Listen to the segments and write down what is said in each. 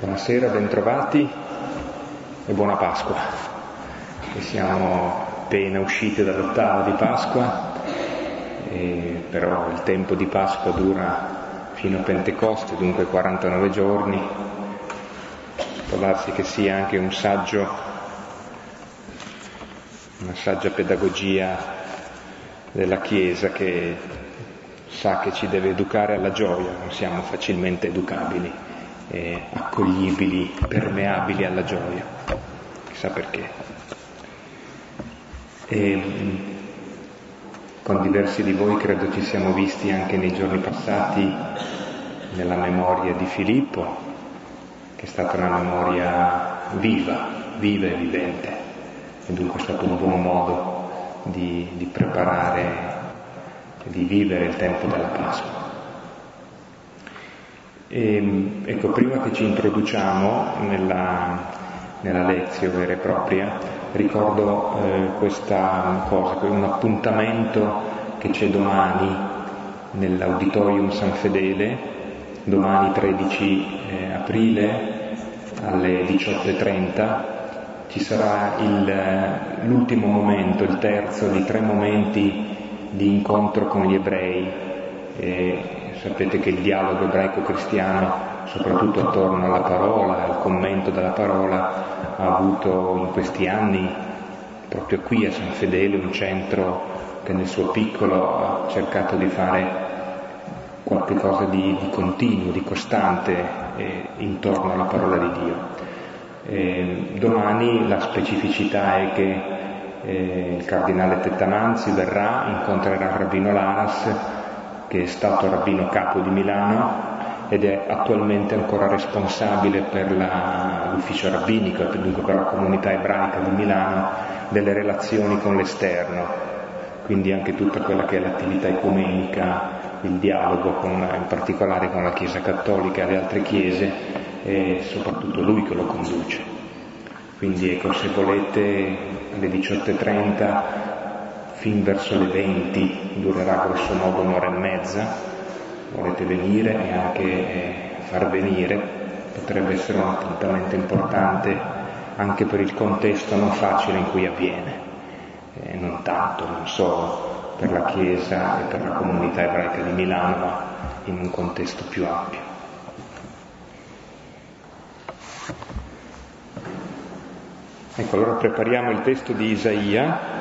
Buonasera, bentrovati e buona Pasqua. E siamo appena usciti dall'ottava di Pasqua, però il tempo di Pasqua dura fino a Pentecoste, dunque 49 giorni. Può darsi che sia anche un saggio, una saggia pedagogia della Chiesa che sa che ci deve educare alla gioia, non siamo facilmente educabili eh, accoglibili, permeabili alla gioia, chissà perché. E, con diversi di voi credo ci siamo visti anche nei giorni passati nella memoria di Filippo, che è stata una memoria viva, viva e vivente, e dunque è stato un buon modo di, di preparare, di vivere il tempo della Pasqua. E, ehm, ecco, prima che ci introduciamo nella, nella lezione vera e propria, ricordo eh, questa cosa, un appuntamento che c'è domani nell'Auditorium San Fedele, domani 13 eh, aprile alle 18.30 ci sarà il, l'ultimo momento, il terzo di tre momenti di incontro con gli ebrei. Eh, Sapete che il dialogo ebraico-cristiano, soprattutto attorno alla parola, al commento della parola, ha avuto in questi anni, proprio qui a San Fedele, un centro che nel suo piccolo ha cercato di fare qualcosa di, di continuo, di costante eh, intorno alla parola di Dio. Eh, domani la specificità è che eh, il cardinale Tettamanzi verrà, incontrerà il rabbino Laras che è stato rabbino capo di Milano ed è attualmente ancora responsabile per la, l'ufficio rabbinico e dunque per la comunità ebraica di Milano delle relazioni con l'esterno, quindi anche tutta quella che è l'attività ecumenica, il dialogo con, in particolare con la Chiesa Cattolica e le altre chiese, è soprattutto lui che lo conduce. Quindi ecco, se volete alle 18.30 fin verso le 20, durerà grosso modo un'ora e mezza, volete venire e anche eh, far venire, potrebbe essere un appuntamento importante anche per il contesto non facile in cui avviene, eh, non tanto, non solo per la Chiesa e per la comunità ebraica di Milano, ma in un contesto più ampio. Ecco, allora prepariamo il testo di Isaia,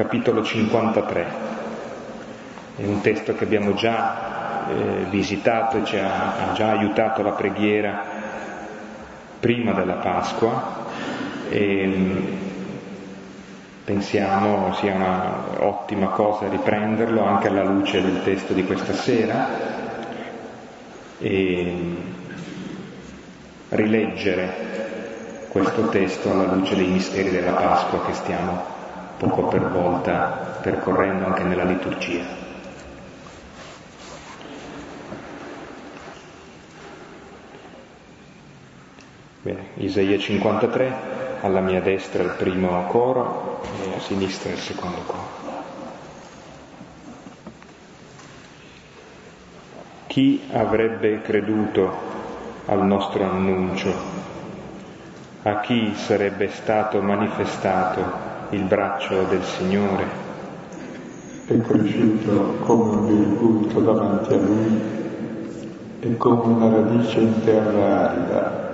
capitolo 53. È un testo che abbiamo già eh, visitato e ci ha, ha già aiutato la preghiera prima della Pasqua e mm, pensiamo sia un'ottima cosa riprenderlo anche alla luce del testo di questa sera e mm, rileggere questo testo alla luce dei misteri della Pasqua che stiamo poco per volta percorrendo anche nella liturgia. Bene, Isaia 53, alla mia destra il primo coro e a sinistra il secondo coro. Chi avrebbe creduto al nostro annuncio? A chi sarebbe stato manifestato il braccio del Signore. È cresciuto come un virgulto davanti a lui e come una radice in terra arida,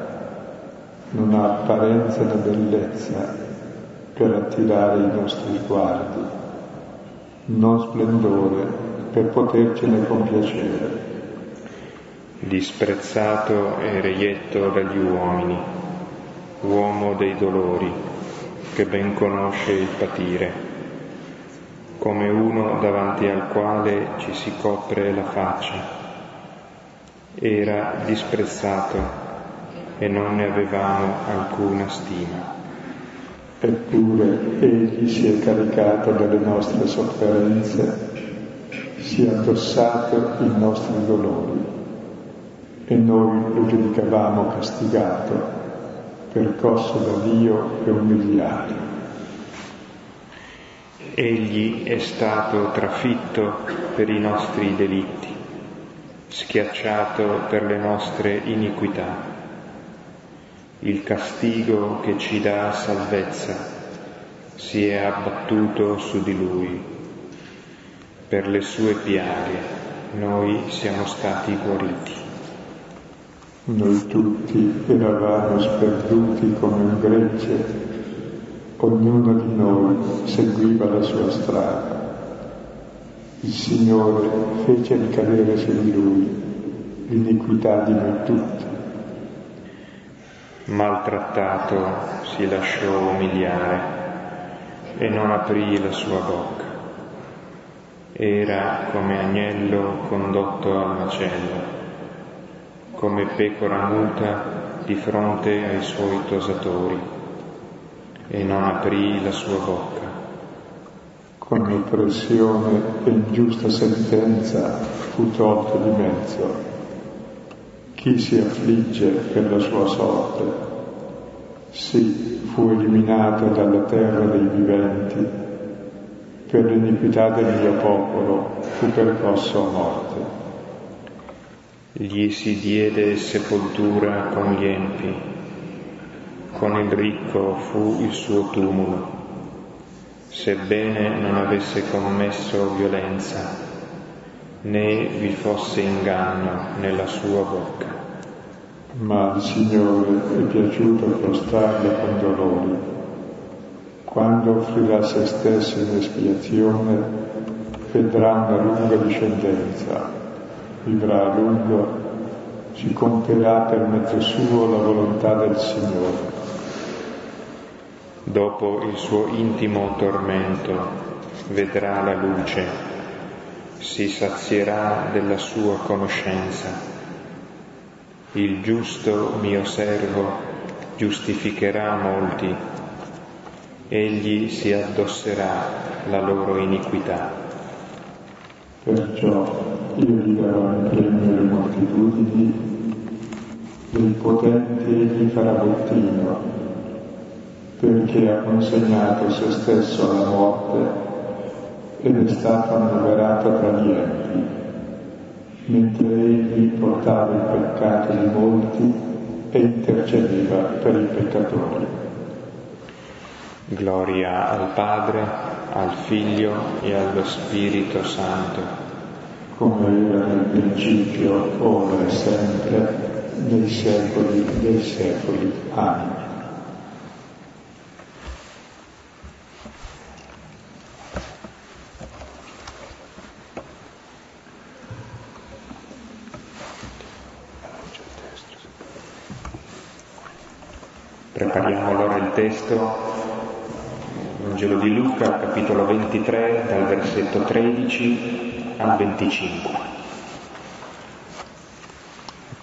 non ha apparenza né bellezza per attirare i nostri sguardi, non splendore per potercene compiacere. Disprezzato e reietto dagli uomini, uomo dei dolori, che ben conosce il patire, come uno davanti al quale ci si copre la faccia. Era disprezzato e non ne avevamo alcuna stima. Eppure egli si è caricato delle nostre sofferenze, si è addossato i nostri dolori e noi lo giudicavamo castigato percosso da Dio e umiliato. Egli è stato trafitto per i nostri delitti, schiacciato per le nostre iniquità. Il castigo che ci dà salvezza si è abbattuto su di lui. Per le sue piaghe noi siamo stati guariti. Noi tutti eravamo sperduti come un gregge, ognuno di noi seguiva la sua strada. Il Signore fece ricadere su di lui l'iniquità di noi tutti. Maltrattato si lasciò umiliare e non aprì la sua bocca. Era come agnello condotto al macello, come pecora muta di fronte ai suoi tosatori, e non aprì la sua bocca. Con oppressione e ingiusta sentenza fu tolto di mezzo. Chi si affligge per la sua sorte? Sì, fu eliminato dalla terra dei viventi, per l'iniquità del mio popolo fu percosso a morte. Gli si diede sepoltura con gli empi, con il ricco fu il suo tumulo, sebbene non avesse commesso violenza, né vi fosse inganno nella sua bocca. Ma al Signore è piaciuto prostarlo con dolori. Quando offrirà se stesso in espiazione, vedrà una lunga discendenza, vivrà a lungo, si compierà per mezzo suo la volontà del Signore. Dopo il suo intimo tormento vedrà la luce, si sazierà della sua conoscenza il giusto mio servo giustificherà molti, egli si addosserà la loro iniquità. Perciò io gli darò in premio le moltitudini, dei potenti egli farà bottino, perché ha consegnato se stesso alla morte ed è stato annoverato tra gli empi mentre egli portava il peccato di molti e intercedeva per i peccatori. Gloria al Padre, al Figlio e allo Spirito Santo. Come era nel principio, ora e sempre, nei secoli dei secoli. Amen. Prepariamo allora il testo, Vangelo di Luca, capitolo 23, dal versetto 13 al 25.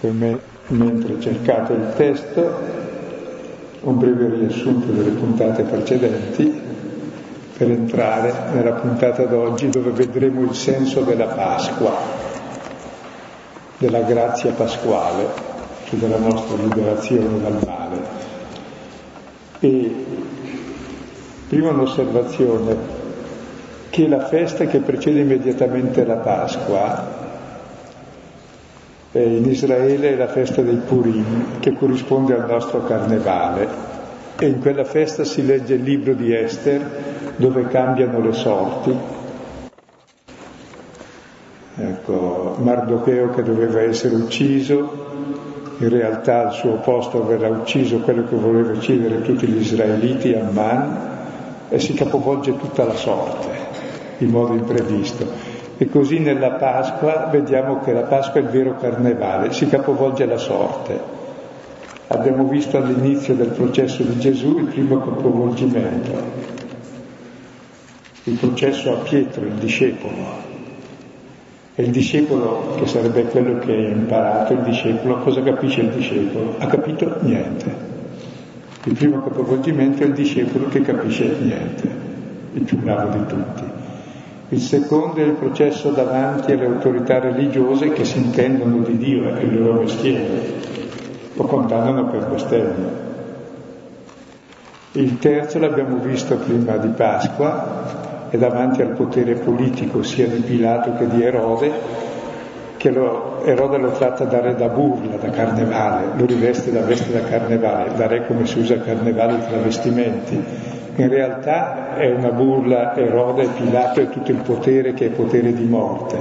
Me, mentre cercate il testo, un breve riassunto delle puntate precedenti per entrare nella puntata d'oggi dove vedremo il senso della Pasqua, della grazia pasquale, cioè della nostra liberazione dal male. E prima un'osservazione, che la festa che precede immediatamente la Pasqua in Israele è la festa dei Purim, che corrisponde al nostro carnevale, e in quella festa si legge il libro di Esther, dove cambiano le sorti. Ecco, Mardocheo che doveva essere ucciso, in realtà al suo posto verrà ucciso quello che voleva uccidere tutti gli israeliti, Amman, e si capovolge tutta la sorte in modo imprevisto. E così nella Pasqua vediamo che la Pasqua è il vero carnevale, si capovolge la sorte. Abbiamo visto all'inizio del processo di Gesù il primo capovolgimento, il processo a Pietro, il discepolo, e il discepolo, che sarebbe quello che ha imparato, il discepolo, cosa capisce il discepolo? Ha capito niente. Il primo capovolgimento è il discepolo che capisce niente, il più bravo di tutti. Il secondo è il processo davanti alle autorità religiose che si intendono di Dio, è il loro mestiere, lo condannano per bestemmia. Il terzo l'abbiamo visto prima di Pasqua, e davanti al potere politico sia di Pilato che di Erode, che lo, Erode lo tratta da re da burla, da carnevale, lo riveste da veste da carnevale, da re come si usa carnevale i travestimenti. In realtà è una burla Erode, Pilato e tutto il potere che è potere di morte.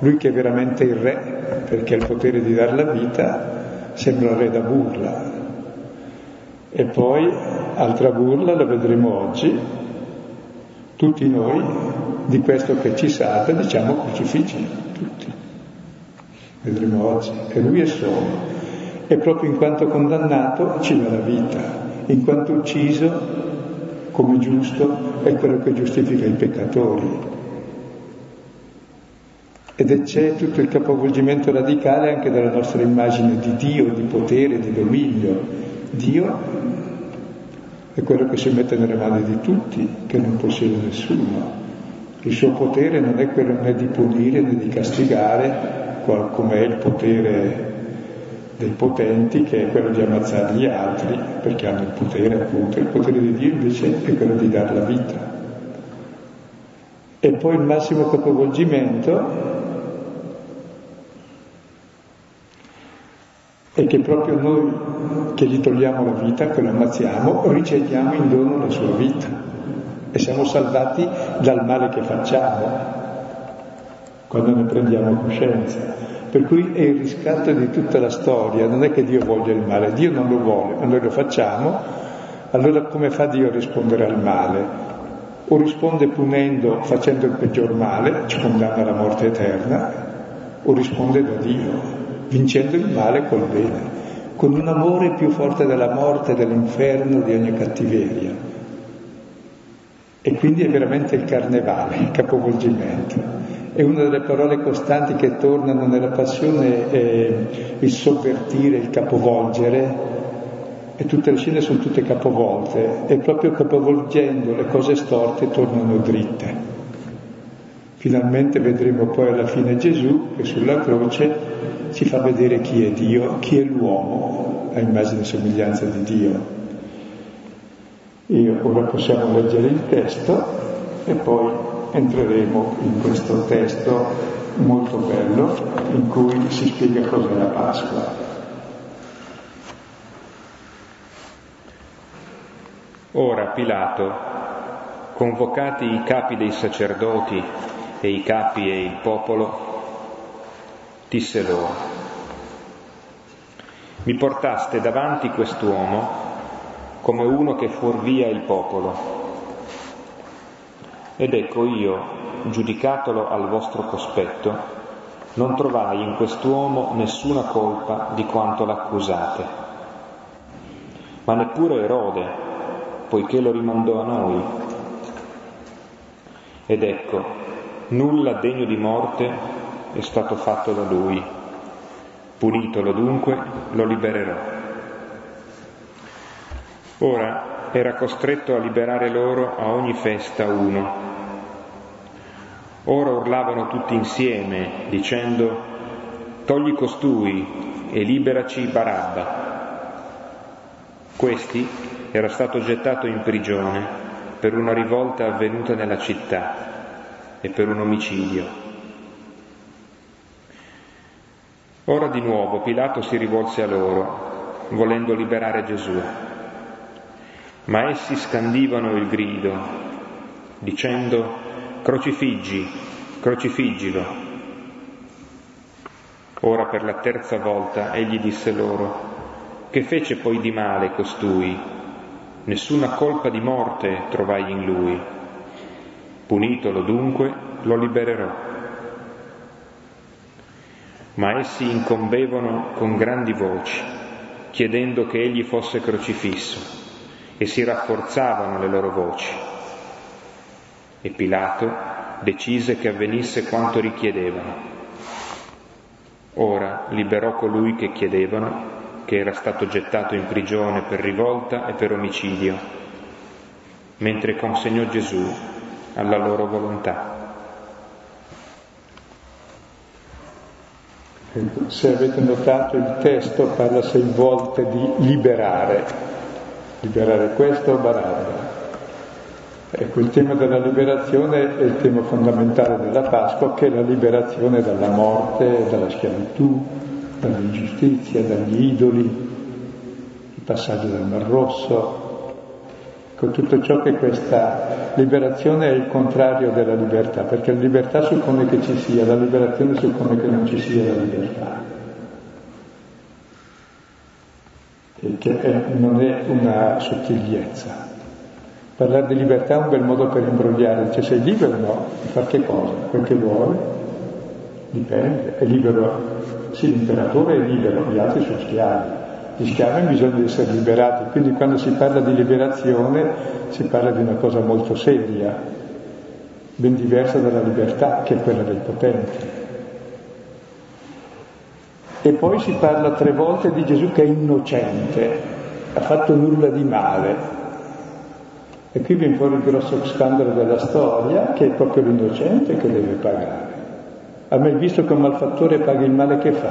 Lui che è veramente il re, perché ha il potere di dare la vita, sembra re da burla. E poi, altra burla, la vedremo oggi, tutti noi di questo che ci salva diciamo crucifiggi, tutti. Vedremo oggi. E lui è solo. E proprio in quanto condannato ci dà la vita, in quanto ucciso come giusto è quello che giustifica i peccatori. Ed c'è tutto il capovolgimento radicale anche della nostra immagine di Dio, di potere, di dominio. Dio è quello che si mette nelle mani di tutti, che non possiede nessuno. Il suo potere non è quello né di punire né di castigare, come è il potere dei potenti, che è quello di ammazzare gli altri, perché hanno il potere appunto. Il potere di Dio invece è quello di dare la vita. E poi il massimo capovolgimento è che proprio noi che gli togliamo la vita, che lo ammazziamo, riceviamo in dono la sua vita e siamo salvati dal male che facciamo quando ne prendiamo coscienza. Per cui è il riscatto di tutta la storia, non è che Dio voglia il male, Dio non lo vuole, ma noi lo facciamo, allora come fa Dio a rispondere al male? O risponde punendo, facendo il peggior male, ci condanna alla morte eterna, o risponde da Dio, vincendo il male col bene, con un amore più forte della morte, dell'inferno, di ogni cattiveria. E quindi è veramente il carnevale, il capovolgimento. E una delle parole costanti che tornano nella passione è il sovvertire, il capovolgere, e tutte le scene sono tutte capovolte, e proprio capovolgendo le cose storte tornano dritte. Finalmente vedremo poi alla fine Gesù che sulla croce ci fa vedere chi è Dio, chi è l'uomo, a immagine e somiglianza di Dio. E ora possiamo leggere il testo e poi entreremo in questo testo molto bello in cui si spiega cos'è la Pasqua. Ora Pilato, convocati i capi dei sacerdoti e i capi e il popolo, disse loro, mi portaste davanti quest'uomo come uno che fuorvia il popolo. Ed ecco io, giudicatolo al vostro cospetto, non trovai in quest'uomo nessuna colpa di quanto l'accusate. Ma neppure Erode, poiché lo rimandò a noi. Ed ecco, nulla degno di morte è stato fatto da lui. Punitolo dunque, lo libererò. Ora era costretto a liberare loro a ogni festa uno. Ora urlavano tutti insieme, dicendo, togli costui e liberaci Barabba. Questi era stato gettato in prigione per una rivolta avvenuta nella città e per un omicidio. Ora di nuovo Pilato si rivolse a loro, volendo liberare Gesù. Ma essi scandivano il grido, dicendo, crocifiggi, crocifiggilo. Ora per la terza volta egli disse loro, che fece poi di male costui? Nessuna colpa di morte trovai in lui. Punitolo dunque, lo libererò ma essi incombevano con grandi voci, chiedendo che egli fosse crocifisso, e si rafforzavano le loro voci. E Pilato decise che avvenisse quanto richiedevano. Ora liberò colui che chiedevano, che era stato gettato in prigione per rivolta e per omicidio, mentre consegnò Gesù alla loro volontà. Se avete notato il testo parla sei volte di liberare, liberare questo o Barabba. Ecco, il tema della liberazione è il tema fondamentale della Pasqua, che è la liberazione dalla morte, dalla schiavitù, dall'ingiustizia, dagli idoli, il passaggio del Mar Rosso, con tutto ciò che questa liberazione è il contrario della libertà, perché la libertà suppone che ci sia, la liberazione suppone che non ci sia la libertà. E che è, non è una sottigliezza. Parlare di libertà è un bel modo per imbrogliare, cioè sei libero no? Di fare che cosa? Quel che vuole? Dipende, è libero, sì l'imperatore è libero, gli altri sono schiavi gli schiavi hanno bisogno di essere liberati, quindi quando si parla di liberazione si parla di una cosa molto seria, ben diversa dalla libertà che è quella del potente. E poi si parla tre volte di Gesù che è innocente, ha fatto nulla di male. E qui viene fuori il grosso scandalo della storia, che è proprio l'innocente che deve pagare. Ha mai visto che un malfattore paga il male che fa?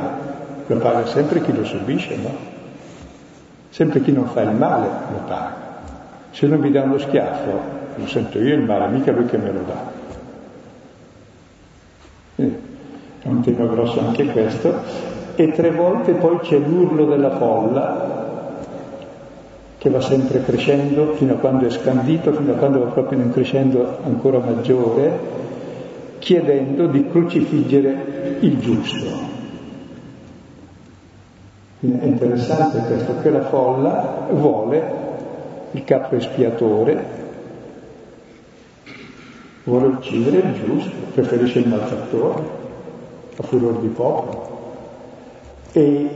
Lo paga sempre chi lo subisce, no? Sempre chi non fa il male lo paga. Se non mi dà uno schiaffo, lo sento io il male, mica lui che me lo dà. È un tema grosso anche questo. E tre volte poi c'è l'urlo della folla che va sempre crescendo fino a quando è scandito, fino a quando va proprio in un crescendo ancora maggiore, chiedendo di crocifiggere il giusto. È interessante questo, che la folla vuole il capo espiatore, vuole uccidere il giusto, preferisce il malfattore a furor di popolo. E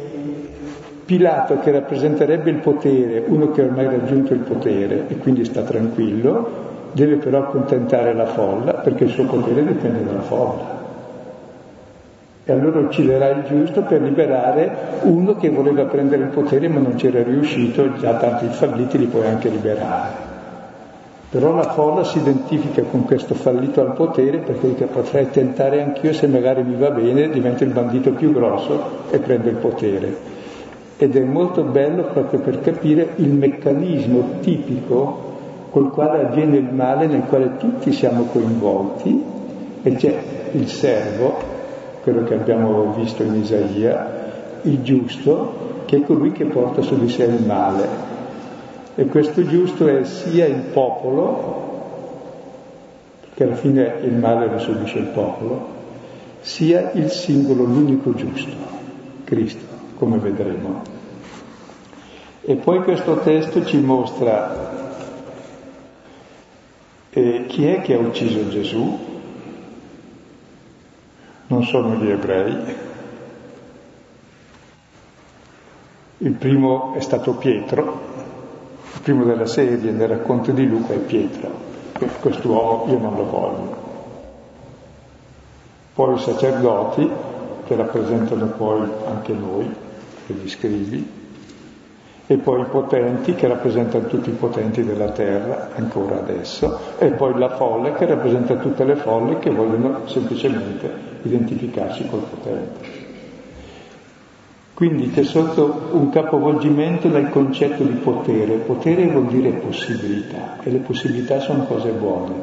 Pilato, che rappresenterebbe il potere, uno che ormai ha raggiunto il potere e quindi sta tranquillo, deve però accontentare la folla perché il suo potere dipende dalla folla. E allora ucciderà il giusto per liberare uno che voleva prendere il potere ma non c'era riuscito, già tanti falliti li puoi anche liberare. Però la folla si identifica con questo fallito al potere perché dice potrei tentare anch'io se magari mi va bene, divento il bandito più grosso e prendo il potere. Ed è molto bello proprio per capire il meccanismo tipico col quale avviene il male nel quale tutti siamo coinvolti e c'è il servo quello che abbiamo visto in Isaia, il giusto, che è colui che porta su di sé il male. E questo giusto è sia il popolo, perché alla fine il male lo subisce il popolo, sia il singolo, l'unico giusto, Cristo, come vedremo. E poi questo testo ci mostra eh, chi è che ha ucciso Gesù, non sono gli ebrei. Il primo è stato Pietro, primo della serie nel racconto di Luca è Pietro, quest'uomo io non lo voglio. Poi i sacerdoti, che rappresentano poi anche noi, gli scrivi, e poi i potenti che rappresentano tutti i potenti della terra ancora adesso, e poi la folla che rappresenta tutte le folle che vogliono semplicemente identificarsi col potente. Quindi c'è sotto un capovolgimento nel concetto di potere. Potere vuol dire possibilità e le possibilità sono cose buone,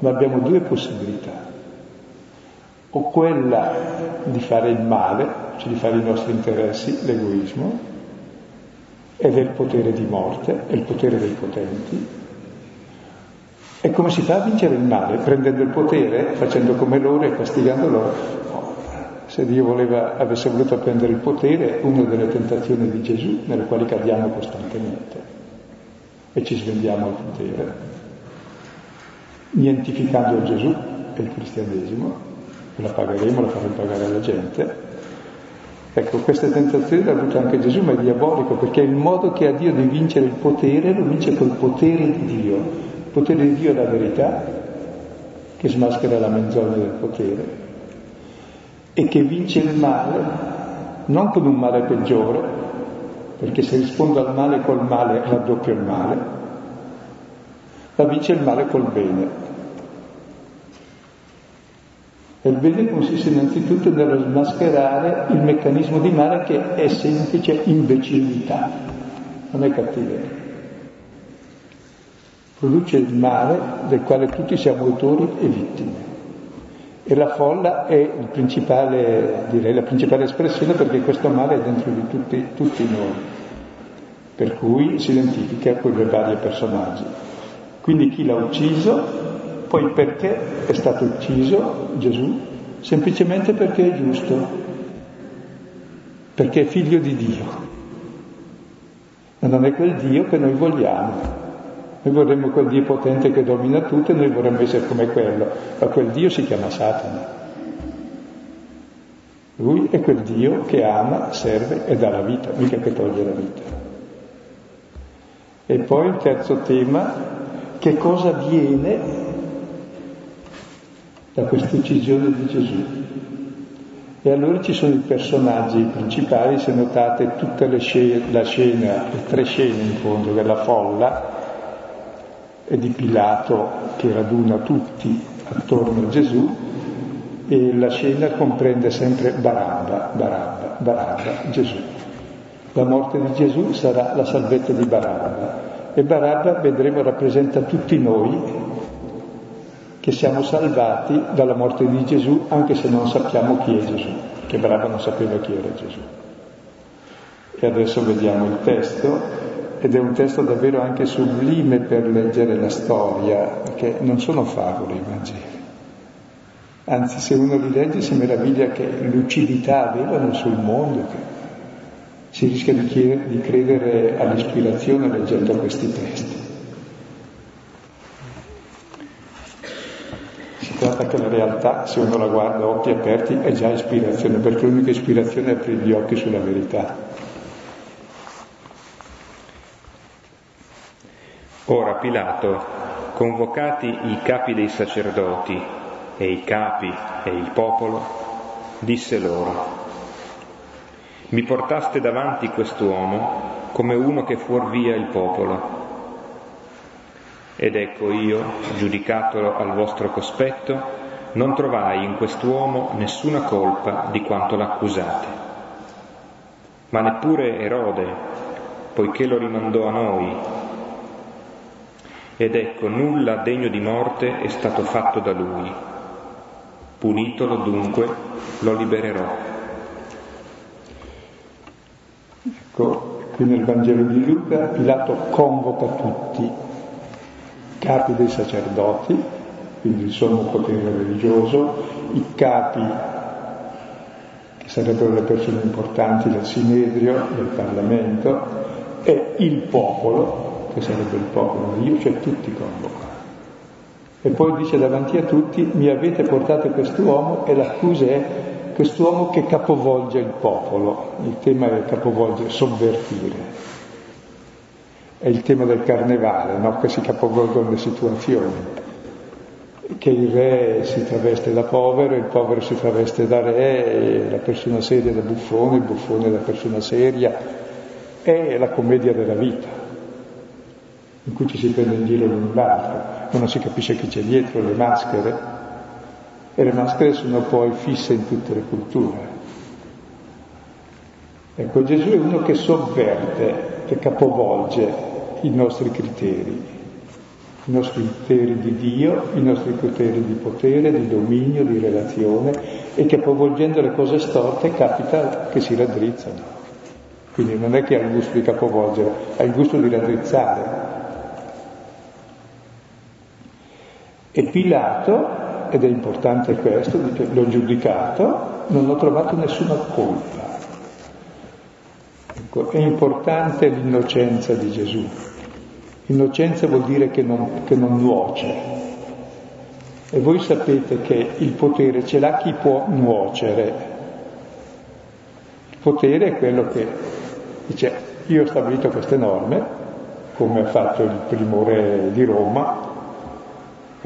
ma abbiamo due possibilità. O quella di fare il male, cioè di fare i nostri interessi, l'egoismo, ed è il potere di morte, è il potere dei potenti. E come si fa a vincere il male? Prendendo il potere, facendo come loro e castigando loro. Se Dio voleva, avesse voluto prendere il potere, una delle tentazioni di Gesù, nelle quali cadiamo costantemente. E ci svendiamo al potere, nientificando Gesù e il cristianesimo, la pagheremo, la faremo pagare alla gente, Ecco, questa tentazione l'ha avuta anche Gesù, ma è diabolico, perché il modo che ha Dio di vincere il potere lo vince col potere di Dio. Il potere di Dio è la verità, che smaschera la menzogna del potere, e che vince il male, non con un male peggiore, perché se rispondo al male col male raddoppio il male, ma vince il male col bene. E il bene consiste innanzitutto nello smascherare il meccanismo di male che è semplice imbecillità, non è cattiveria. produce il male del quale tutti siamo autori e vittime. E la folla è direi, la principale espressione perché questo male è dentro di tutti, tutti noi, per cui si identifica con i vari personaggi. Quindi chi l'ha ucciso, poi perché è stato ucciso Gesù? Semplicemente perché è giusto, perché è figlio di Dio. Ma non è quel Dio che noi vogliamo. Noi vorremmo quel Dio potente che domina tutto e noi vorremmo essere come quello, ma quel Dio si chiama Satana. Lui è quel Dio che ama, serve e dà la vita, mica che toglie la vita. E poi il terzo tema, che cosa viene da questa uccisione di Gesù? E allora ci sono i personaggi principali, se notate tutta la scena, le tre scene in fondo della folla, e di Pilato che raduna tutti attorno a Gesù e la scena comprende sempre Barabba, Barabba, Barabba, Gesù. La morte di Gesù sarà la salvezza di Barabba e Barabba vedremo rappresenta tutti noi che siamo salvati dalla morte di Gesù anche se non sappiamo chi è Gesù, che Barabba non sapeva chi era Gesù. E adesso vediamo il testo ed è un testo davvero anche sublime per leggere la storia, perché non sono favole i Vangeli. Anzi, se uno li legge si meraviglia che lucidità avevano sul mondo, che si rischia di, chiedere, di credere all'ispirazione leggendo questi testi. Si tratta che la realtà, se uno la guarda a occhi aperti, è già ispirazione, perché l'unica ispirazione è aprire gli occhi sulla verità. Ora Pilato, convocati i capi dei sacerdoti e i capi e il popolo, disse loro, mi portaste davanti quest'uomo come uno che fuorvia il popolo. Ed ecco io, giudicatolo al vostro cospetto, non trovai in quest'uomo nessuna colpa di quanto l'accusate. Ma neppure Erode, poiché lo rimandò a noi ed ecco nulla degno di morte è stato fatto da lui. Punitolo dunque lo libererò. Ecco, qui nel Vangelo di Luca Pilato convoca tutti, i capi dei sacerdoti, quindi il sommo potere religioso, i capi che sarebbero le persone importanti del Sinedrio, del Parlamento, e il popolo, che sarebbe il popolo di Dio, cioè tutti convocati. E poi dice davanti a tutti, mi avete portato quest'uomo e l'accusa è quest'uomo che capovolge il popolo. Il tema è capovolgere, sovvertire. È il tema del carnevale, no? che si capovolgono le situazioni. Che il re si traveste da povero, il povero si traveste da re, la persona seria da buffone, il buffone da persona seria. È la commedia della vita in cui ci si prende in giro l'un l'altro, non si capisce chi c'è dietro, le maschere, e le maschere sono poi fisse in tutte le culture. Ecco, Gesù è uno che sovverte, che capovolge i nostri criteri, i nostri criteri di Dio, i nostri criteri di potere, di dominio, di relazione, e capovolgendo le cose storte capita che si raddrizzano. Quindi non è che ha il gusto di capovolgere, ha il gusto di raddrizzare, E Pilato, ed è importante questo, dice, l'ho giudicato, non ho trovato nessuna colpa. Ecco, è importante l'innocenza di Gesù. Innocenza vuol dire che non, che non nuoce. E voi sapete che il potere ce l'ha chi può nuocere. Il potere è quello che dice io ho stabilito queste norme, come ha fatto il primo re di Roma,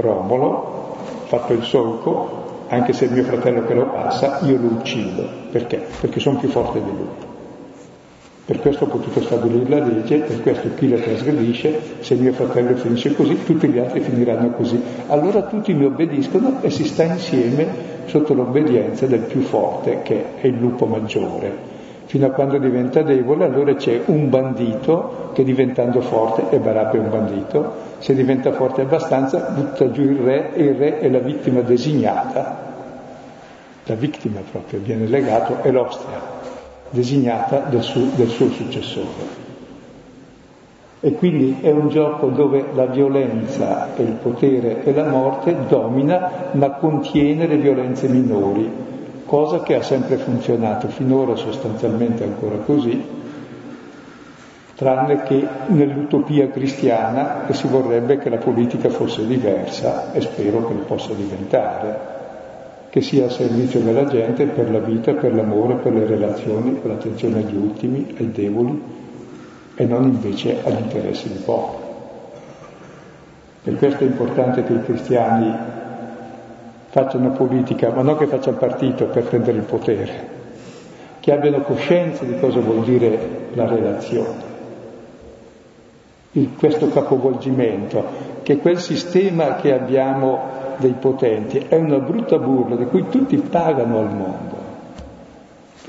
Romolo, fatto il solco, anche se il mio fratello che lo passa, io lo uccido. Perché? Perché sono più forte di lui. Per questo ho potuto stabilire la legge, per questo chi la trasgredisce, se mio fratello finisce così, tutti gli altri finiranno così. Allora tutti mi obbediscono e si sta insieme sotto l'obbedienza del più forte, che è il lupo maggiore. Fino a quando diventa debole, allora c'è un bandito che diventando forte, e Barabba è un bandito, se diventa forte abbastanza butta giù il re e il re è la vittima designata, la vittima proprio, viene legato, è l'ostia, designata del suo, del suo successore. E quindi è un gioco dove la violenza e il potere e la morte domina, ma contiene le violenze minori, cosa che ha sempre funzionato finora sostanzialmente ancora così, tranne che nell'utopia cristiana che si vorrebbe che la politica fosse diversa e spero che lo possa diventare, che sia a servizio della gente per la vita, per l'amore, per le relazioni, per l'attenzione agli ultimi, ai deboli e non invece agli interessi di pochi. Per questo è importante che i cristiani facciano politica, ma non che facciano partito per prendere il potere, che abbiano coscienza di cosa vuol dire la relazione, il, questo capovolgimento, che quel sistema che abbiamo dei potenti è una brutta burla di cui tutti pagano al mondo.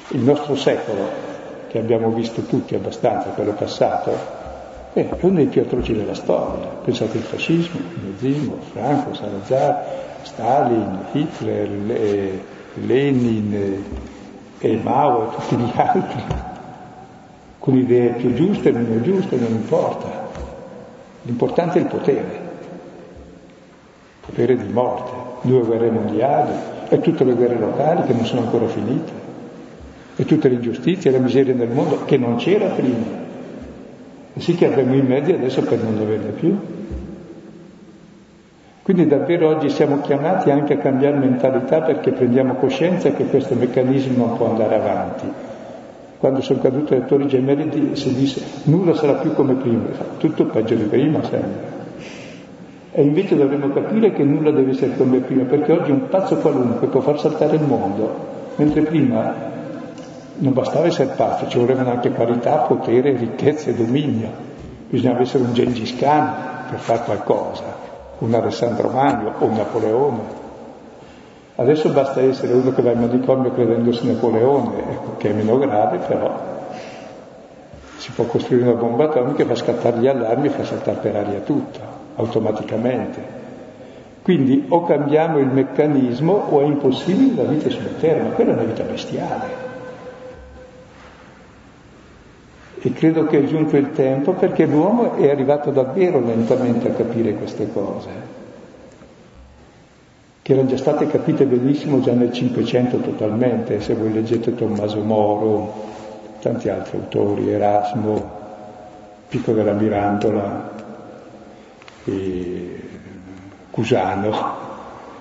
Il nostro secolo, che abbiamo visto tutti abbastanza, quello passato, è uno dei più atroci della storia. Pensate al fascismo, il nazismo, Franco, Salazar, Stalin, Hitler, Lenin e Mao e tutti gli altri, con idee più giuste e meno giuste, non importa. L'importante è il potere, il potere di morte, due guerre mondiali e tutte le guerre locali che non sono ancora finite, e tutte le ingiustizie e la miseria nel mondo che non c'era prima. Sì che abbiamo i mezzi adesso per non doverle più. Quindi davvero oggi siamo chiamati anche a cambiare mentalità perché prendiamo coscienza che questo meccanismo può andare avanti. Quando sono caduti le torri gemelli si dice nulla sarà più come prima, tutto peggio di prima sembra. E invece dovremmo capire che nulla deve essere come prima, perché oggi un pazzo qualunque può far saltare il mondo, mentre prima non bastava essere pazzo, ci volevano anche qualità, potere, ricchezza e dominio. Bisognava essere un Gengis Khan per fare qualcosa un Alessandro Magno o un Napoleone. Adesso basta essere uno che va in manicomio credendosi Napoleone, ecco, che è meno grave, però si può costruire una bomba atomica, fa scattare gli allarmi e fa saltare per aria tutto, automaticamente. Quindi o cambiamo il meccanismo o è impossibile la vita sulla terra, ma quella è una vita bestiale. E credo che è giunto il tempo perché l'uomo è arrivato davvero lentamente a capire queste cose, che erano già state capite benissimo già nel Cinquecento totalmente, se voi leggete Tommaso Moro, tanti altri autori, Erasmo, Pico della Mirandola, Cusano.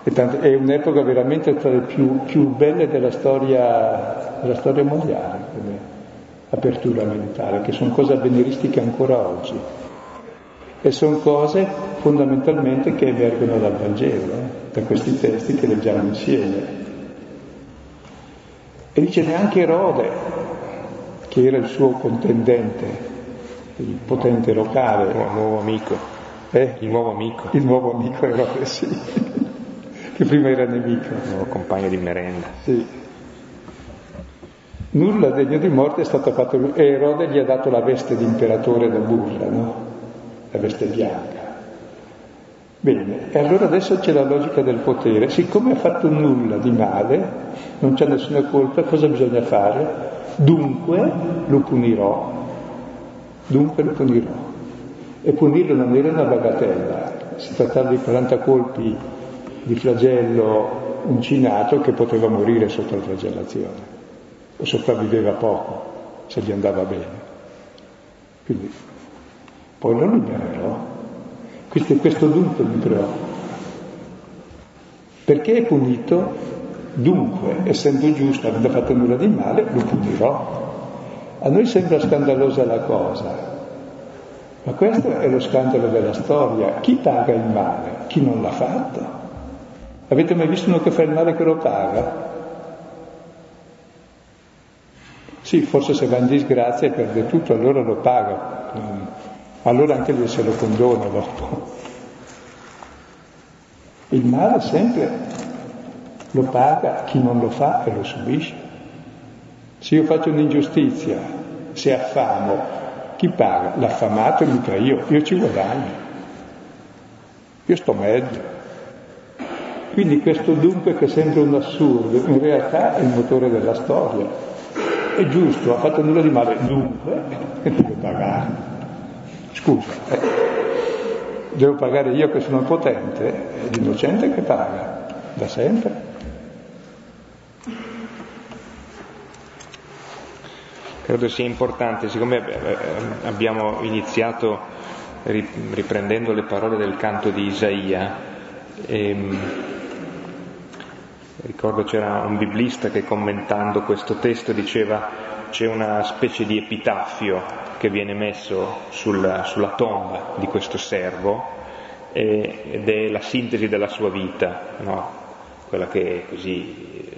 è un'epoca veramente tra le più, più belle della storia, della storia mondiale apertura mentale, che sono cose avveniristiche ancora oggi. E sono cose fondamentalmente che emergono dal Vangelo, eh, da questi testi che leggiamo insieme. E dice neanche Erode, che era il suo contendente, il potente locale. Il nuovo amico. Eh? Il nuovo amico. Il nuovo amico Erode, sì. che prima era nemico. Il nuovo compagno di merenda. Sì. Nulla degno di morte è stato fatto e Erode gli ha dato la veste di imperatore da burla, no? La veste bianca. Bene, e allora adesso c'è la logica del potere. Siccome ha fatto nulla di male, non c'è nessuna colpa, cosa bisogna fare? Dunque lo punirò. Dunque lo punirò. E punirlo non era una bagatella, si trattava di 40 colpi di flagello uncinato che poteva morire sotto la flagellazione o sopravviveva poco, se gli andava bene. Quindi poi lo libererò. Questo, questo dunque mi preoccupa. Perché è punito? Dunque, essendo giusto, avendo fatto nulla di male, lo punirò. A noi sembra scandalosa la cosa, ma questo è lo scandalo della storia. Chi paga il male? Chi non l'ha fatto? Avete mai visto uno che fa il male che lo paga? Sì, forse se va in disgrazia e perde tutto, allora lo paga, allora anche lui se lo condona dopo. Il male sempre lo paga chi non lo fa e lo subisce. Se io faccio un'ingiustizia, se affamo, chi paga? L'affamato mica io, io ci guadagno. Io sto meglio. Quindi questo dunque che sembra un assurdo, in realtà è il motore della storia. È giusto, ha fatto nulla di male, dunque, deve pagare. Scusa, eh, devo pagare io che sono potente, è l'innocente che paga, da sempre. Credo sia importante, siccome eh, abbiamo iniziato riprendendo le parole del canto di Isaia, ehm, Ricordo c'era un biblista che commentando questo testo diceva c'è una specie di epitaffio che viene messo sul, sulla tomba di questo servo eh, ed è la sintesi della sua vita, no? quella che è così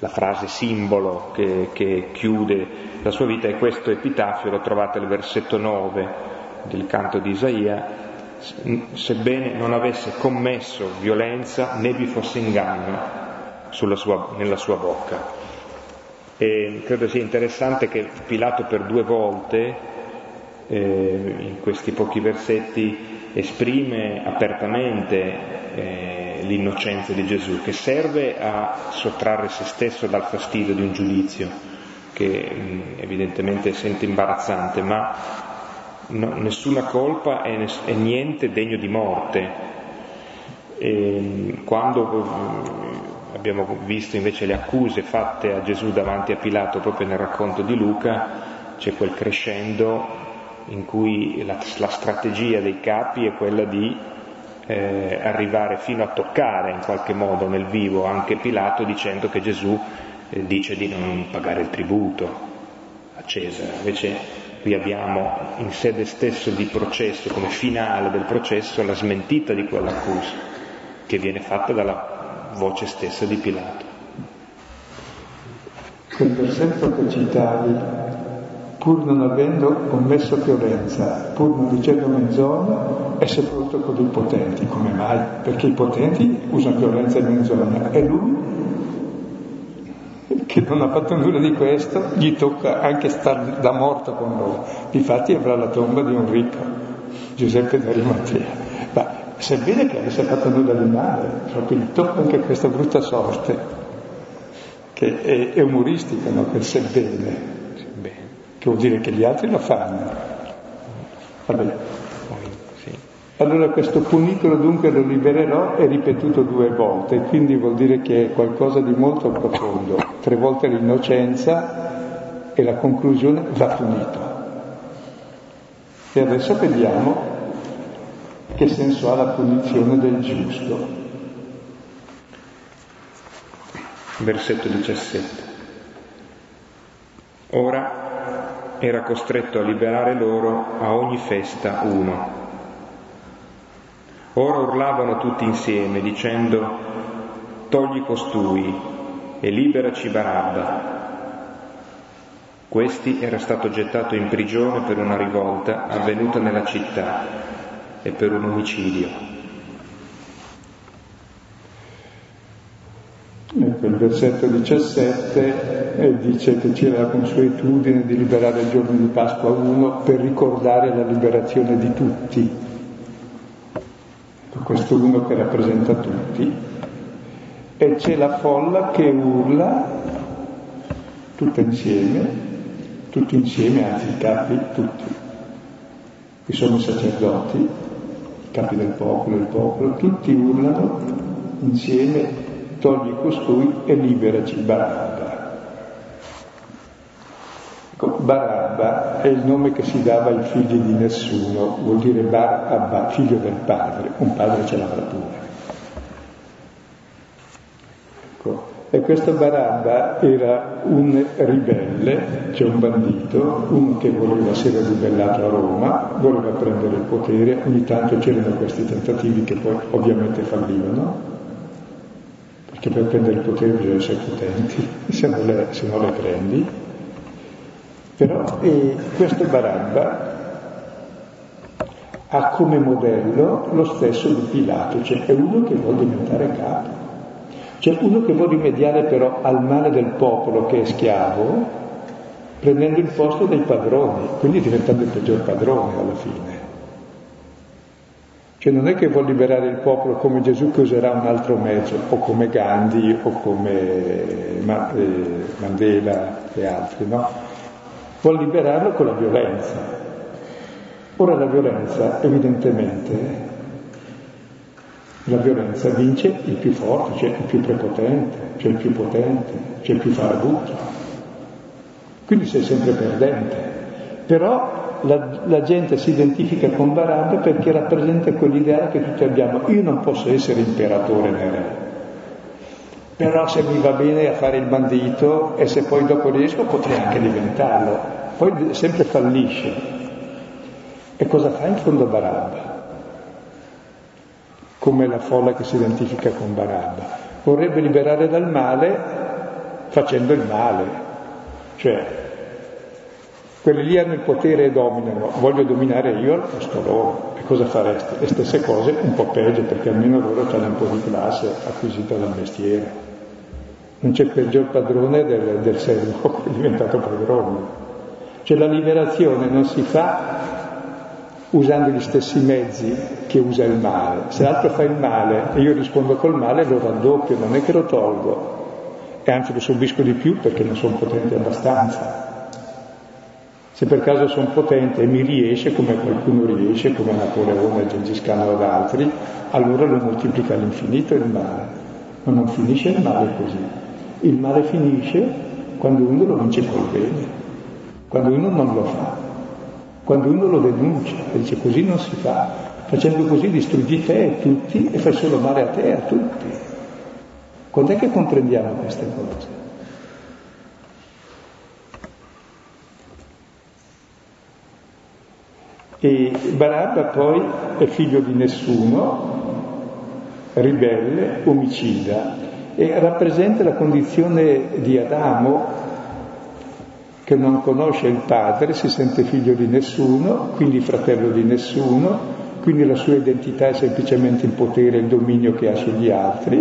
la frase simbolo che, che, chiude la sua vita e questo epitaffio lo trovate al versetto 9 del canto di Isaia, sebbene non avesse commesso violenza né vi fosse inganno, sua, nella sua bocca. E credo sia interessante che Pilato per due volte, eh, in questi pochi versetti, esprime apertamente eh, l'innocenza di Gesù, che serve a sottrarre se stesso dal fastidio di un giudizio che mm, evidentemente sente imbarazzante, ma no, nessuna colpa e, ness- niente degno di morte. E, quando abbiamo visto invece le accuse fatte a Gesù davanti a Pilato proprio nel racconto di Luca, c'è quel crescendo in cui la, la strategia dei capi è quella di eh, arrivare fino a toccare in qualche modo nel vivo anche Pilato dicendo che Gesù eh, dice di non pagare il tributo a Cesare. Invece qui abbiamo in sede stesso di processo, come finale del processo, la smentita di quell'accusa che viene fatta dalla voce stessa di Pilato. Quel versetto che citavi, pur non avendo commesso violenza, pur non dicendo menzogna, è sepolto con i potenti. Come mai? Perché i potenti usano violenza e menzogna e lui, che non ha fatto nulla di questo, gli tocca anche stare da morto con loro. Difatti avrà la tomba di un ricco, Giuseppe d'Arimatea. Ma sebbene che avesse fatto nulla di male, proprio gli tocca anche questa brutta sorte, che è, è umoristica, no? quel sebbene, che vuol dire che gli altri lo fanno. Vabbè. Allora questo funicolo dunque lo libererò è ripetuto due volte, quindi vuol dire che è qualcosa di molto profondo. Tre volte l'innocenza e la conclusione va punito. E adesso vediamo che senso ha la punizione del giusto? Versetto 17. Ora era costretto a liberare loro a ogni festa uno. Ora urlavano tutti insieme dicendo togli costui e liberaci Barabba. Questi era stato gettato in prigione per una rivolta avvenuta nella città e per un omicidio. Ecco, il versetto 17 eh, dice che c'era la consuetudine di liberare il giorno di Pasqua uno per ricordare la liberazione di tutti. Questo uno che rappresenta tutti. E c'è la folla che urla tutta insieme, tutti insieme, anzi i capi, tutti. Qui sono i sacerdoti, capi del popolo, il popolo, tutti urlano insieme, togli costui e liberaci Barabba. Ecco, Barabba è il nome che si dava ai figli di nessuno, vuol dire Barabba, figlio del padre, un padre ce l'avrà pure. E questo Barabba era un ribelle, cioè un bandito, uno che voleva, si era ribellato a Roma, voleva prendere il potere, ogni tanto c'erano questi tentativi che poi ovviamente fallivano, perché per prendere il potere bisogna essere potenti, se non le, se non le prendi. Però questo Barabba ha come modello lo stesso di Pilato, cioè è uno che vuole diventare capo. C'è uno che vuole rimediare però al male del popolo che è schiavo prendendo il posto dei padroni, quindi diventando il peggior padrone alla fine. Cioè non è che vuol liberare il popolo come Gesù che userà un altro mezzo, o come Gandhi, o come eh, Mandela e altri, no? Vuol liberarlo con la violenza. Ora la violenza, evidentemente, la violenza vince il più forte, cioè il più prepotente, cioè il più potente, cioè il più farabutto. Quindi sei sempre perdente. Però la, la, gente si identifica con Barabba perché rappresenta quell'ideale che tutti abbiamo. Io non posso essere imperatore né re, però se mi va bene a fare il bandito e se poi dopo riesco potrei anche diventarlo. Poi sempre fallisce. E cosa fa in fondo Barabba? Come la folla che si identifica con Barabba. Vorrebbe liberare dal male facendo il male. Cioè, quelli lì hanno il potere e dominano, voglio dominare io al posto loro. E cosa faresti? Le stesse cose un po' peggio, perché almeno loro hanno un po' di classe acquisita dal mestiere. Non c'è peggior padrone del, del servo che è diventato padrone. Cioè la liberazione non si fa usando gli stessi mezzi che usa il male. Se l'altro fa il male e io rispondo col male, lo raddoppio, non è che lo tolgo. E anzi lo subisco di più perché non sono potente abbastanza. Se per caso sono potente e mi riesce, come qualcuno riesce, come Napoleone, Gengis Khan o altri, allora lo moltiplica all'infinito il male. Ma non finisce il male così. Il male finisce quando uno lo vince col bene, quando uno non lo fa, quando uno lo denuncia e dice così non si fa, facendo così distruggi te e tutti e fai solo male a te e a tutti. Quando è che comprendiamo queste cose? E Barabba poi è figlio di nessuno, ribelle, omicida, e rappresenta la condizione di Adamo che non conosce il padre, si sente figlio di nessuno, quindi fratello di nessuno, quindi la sua identità è semplicemente il potere e il dominio che ha sugli altri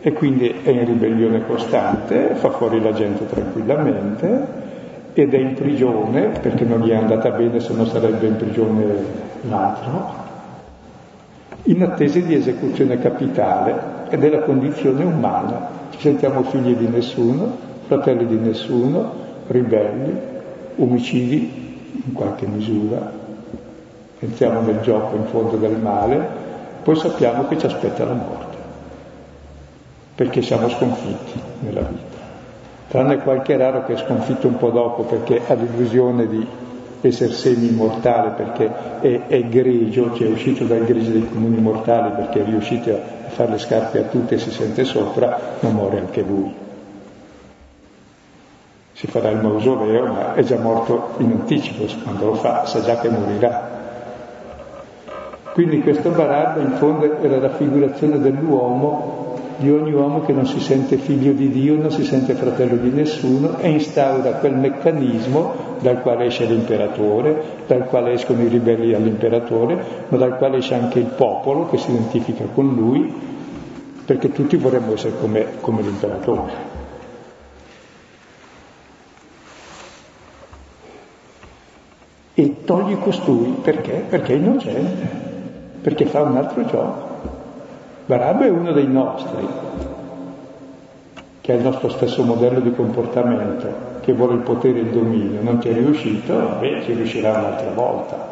e quindi è in ribellione costante, fa fuori la gente tranquillamente ed è in prigione, perché non gli è andata bene se non sarebbe in prigione l'altro, in attesa di esecuzione capitale ed è la condizione umana. Ci sentiamo figli di nessuno, fratelli di nessuno, ribelli, omicidi in qualche misura, entriamo nel gioco in fondo del male, poi sappiamo che ci aspetta la morte, perché siamo sconfitti nella vita tranne qualche raro che è sconfitto un po' dopo perché ha l'illusione di essere semi-immortale perché è, è grigio, cioè è uscito dal grigio dei comuni mortali perché è riuscito a fare le scarpe a tutti e si sente sopra, non muore anche lui. Si farà il mausoleo, ma è già morto in anticipo, quando lo fa sa già che morirà. Quindi questo Barabba in fondo è la raffigurazione dell'uomo di ogni uomo che non si sente figlio di Dio, non si sente fratello di nessuno e instaura quel meccanismo dal quale esce l'imperatore, dal quale escono i ribelli all'imperatore, ma dal quale esce anche il popolo che si identifica con lui, perché tutti vorremmo essere come, come l'imperatore. E togli costui perché? Perché è innocente, perché fa un altro gioco. Barabba è uno dei nostri, che ha il nostro stesso modello di comportamento, che vuole il potere e il dominio. Non ci è riuscito, vabbè, ci riuscirà un'altra volta.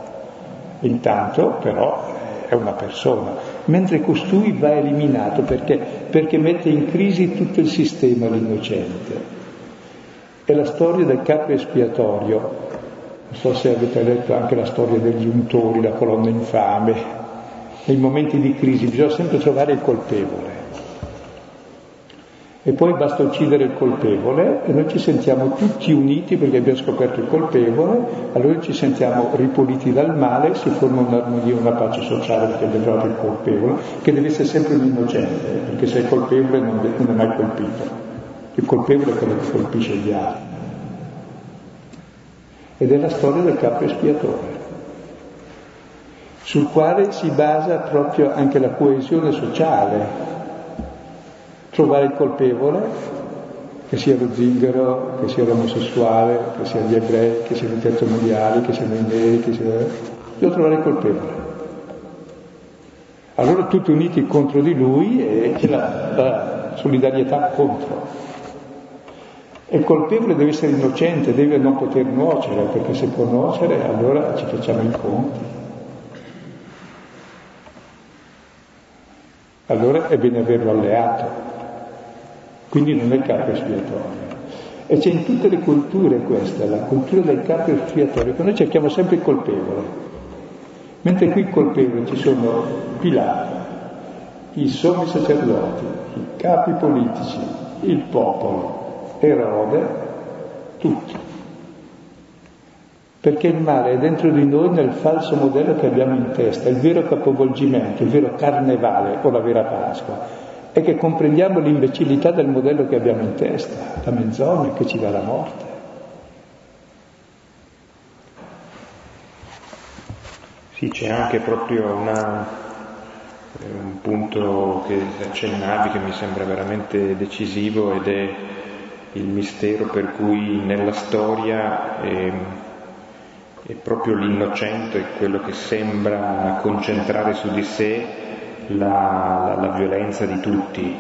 Intanto, però, è una persona, mentre costui va eliminato perché? perché mette in crisi tutto il sistema l'innocente. È la storia del capo espiatorio, non so se avete letto anche la storia degli untori, la colonna infame, nei momenti di crisi bisogna sempre trovare il colpevole. E poi basta uccidere il colpevole e noi ci sentiamo tutti uniti perché abbiamo scoperto il colpevole, allora ci sentiamo ripuliti dal male, si forma un'armonia, una pace sociale perché abbiamo trovato il colpevole, che deve essere sempre un innocente, perché se è colpevole non, è mai colpito. Il colpevole è quello che colpisce gli altri. Ed è la storia del capo espiatore sul quale si basa proprio anche la coesione sociale. Trovare il colpevole che sia lo zingaro, che sia l'omosessuale, che sia gli ebrei, che siano i terzomondiali, che siano i neri, che sia... Devo trovare il colpevole. Allora tutti uniti contro di lui e la, la solidarietà contro. E colpevole deve essere innocente, deve non poter nuocere, perché se può nuocere allora ci facciamo i conti. Allora è bene averlo alleato quindi non è capo espiatorio. E c'è in tutte le culture questa, la cultura del capo espiatorio, che noi cerchiamo sempre il colpevole. Mentre qui il colpevole ci sono Pilato, i sommi sacerdoti, i capi politici, il popolo, Erode, tutti. Perché il male è dentro di noi nel falso modello che abbiamo in testa, il vero capovolgimento, il vero carnevale o la vera Pasqua è che comprendiamo l'imbecillità del modello che abbiamo in testa, la menzogna che ci dà la morte. Sì, c'è anche proprio una, un punto che accennavi che mi sembra veramente decisivo ed è il mistero per cui nella storia è, è proprio l'innocente quello che sembra concentrare su di sé la, la, la violenza di tutti,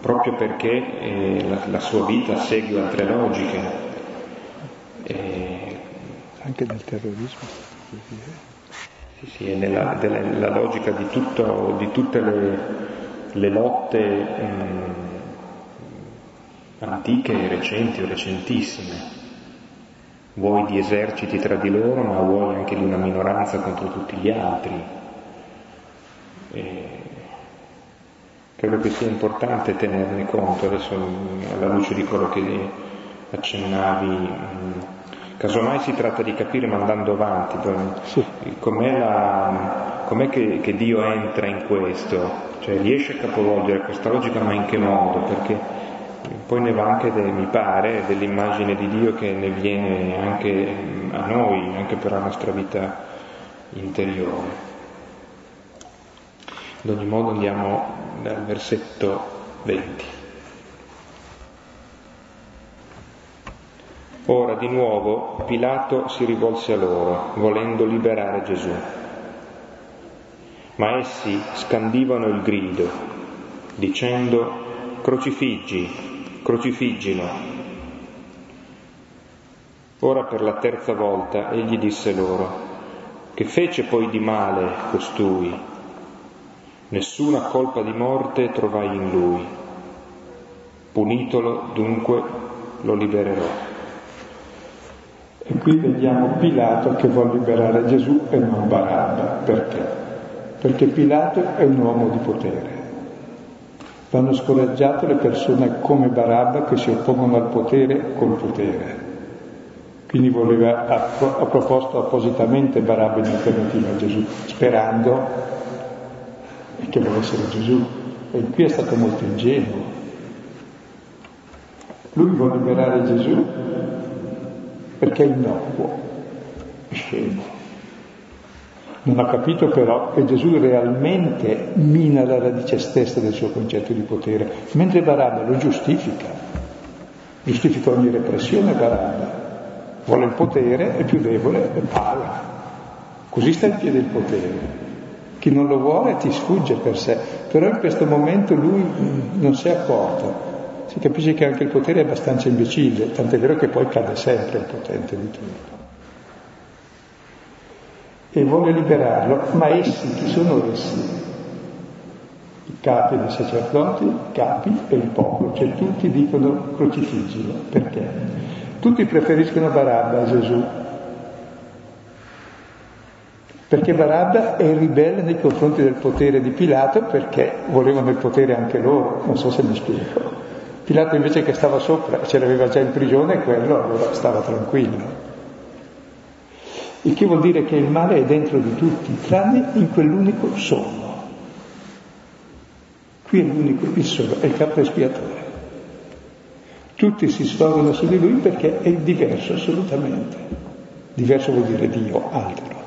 proprio perché eh, la, la, sua vita segue altre logiche. E... Anche nel terrorismo. Sì, sì, è nella, nella logica di, tutto, di tutte le, le lotte mh, antiche, recenti o recentissime. Vuoi di eserciti tra di loro, ma vuoi anche di una minoranza contro tutti gli altri e credo che sia importante tenerne conto, adesso alla luce di quello che accennavi, casomai si tratta di capire ma andando avanti, sì. com'è, la, com'è che, che, Dio entra in questo, cioè riesce a capovolgere questa logica ma in che modo? Perché poi ne va anche, de, mi pare, dell'immagine di Dio che ne viene anche a noi, anche per la nostra vita interiore. Ad ogni modo andiamo dal versetto 20. Ora di nuovo Pilato si rivolse a loro, volendo liberare Gesù. Ma essi scandivano il grido, dicendo crocifiggi, crocifiggilo. Ora per la terza volta egli disse loro, che fece poi di male costui? Nessuna colpa di morte trovai in lui. Punitolo, dunque, lo libererò. E qui vediamo Pilato che vuole liberare Gesù e non Barabba. Perché? Perché Pilato è un uomo di potere. Vanno scoraggiate le persone come Barabba che si oppongono al potere col potere. Quindi voleva, ha, ha proposto appositamente Barabba in alternativa a Gesù, sperando che vuole essere Gesù. E qui è stato molto ingenuo. Lui vuole liberare Gesù perché è innocuo, è scemo. Non ha capito però che Gesù realmente mina la radice stessa del suo concetto di potere, mentre Barabba lo giustifica, giustifica ogni repressione Barabba, vuole il potere, è più debole e paga. Così sta in piedi il potere. Chi non lo vuole ti sfugge per sé, però in questo momento lui non si è accorto. Si capisce che anche il potere è abbastanza imbecille, tant'è vero che poi cade sempre il potente di tutto. E vuole liberarlo, ma essi, chi sono essi? I capi dei sacerdoti, i capi e il popolo, cioè tutti dicono crocifiggilo. Perché? Tutti preferiscono Barabba a Gesù, perché Barabba è ribelle nei confronti del potere di Pilato perché volevano il potere anche loro, non so se mi spiego. Pilato invece che stava sopra, ce l'aveva già in prigione, quello allora stava tranquillo. Il che vuol dire che il male è dentro di tutti, tranne in quell'unico solo. Qui è l'unico, il solo, è il capo espiatore. Tutti si sfogano su di lui perché è diverso assolutamente. Diverso vuol dire Dio, altro.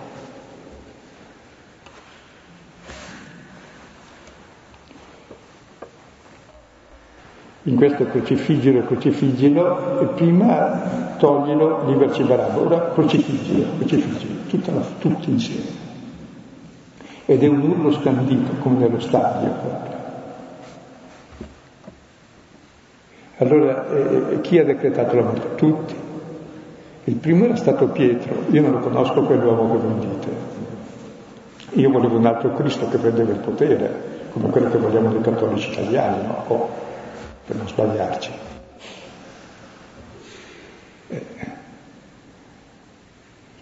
In questo crocifiggilo, crocifiggilo, e prima toglilo, liberci barabbo, ora crocifiggilo, crocifiggilo, tutta la, tutti insieme. Ed è un urlo scandito, come nello stadio proprio. Allora, eh, chi ha decretato la morte? Tutti. Il primo era stato Pietro, io non lo conosco quell'uomo che voi dite. Io volevo un altro Cristo che prendeva il potere, come quello che vogliamo dei cattolici italiani, no? Oh, per non sbagliarci. Eh,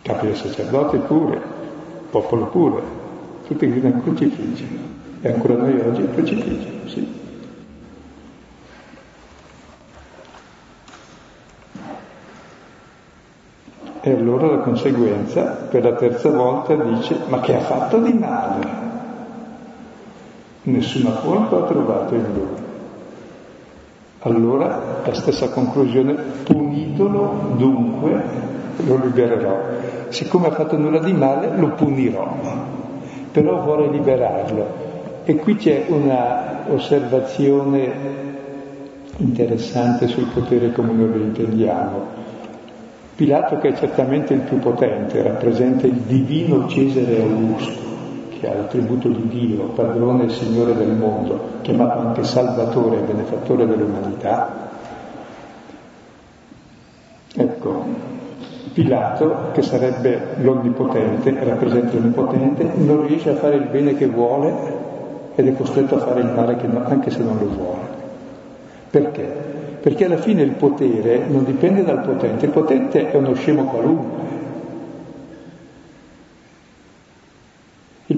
capi del sacerdote pure, popolo pure, tutti gridano crocifiggino. E ancora noi oggi crocifiggino, sì. E allora la conseguenza, per la terza volta, dice, ma che ha fatto di male? Nessuna colpa ha trovato in lui. Allora la stessa conclusione, punitolo, dunque lo libererò. Siccome ha fatto nulla di male, lo punirò, però vuole liberarlo. E qui c'è una osservazione interessante sul potere come noi lo intendiamo. Pilato, che è certamente il più potente, rappresenta il divino Cesare Augusto, che ha l'attributo di Dio, padrone e Signore del mondo, chiamato anche Salvatore e benefattore dell'umanità. Ecco, Pilato, che sarebbe l'onnipotente, rappresenta l'onnipotente, non riesce a fare il bene che vuole ed è costretto a fare il male no, anche se non lo vuole. Perché? perché alla fine il potere non dipende dal potente, il potente è uno scemo qualunque.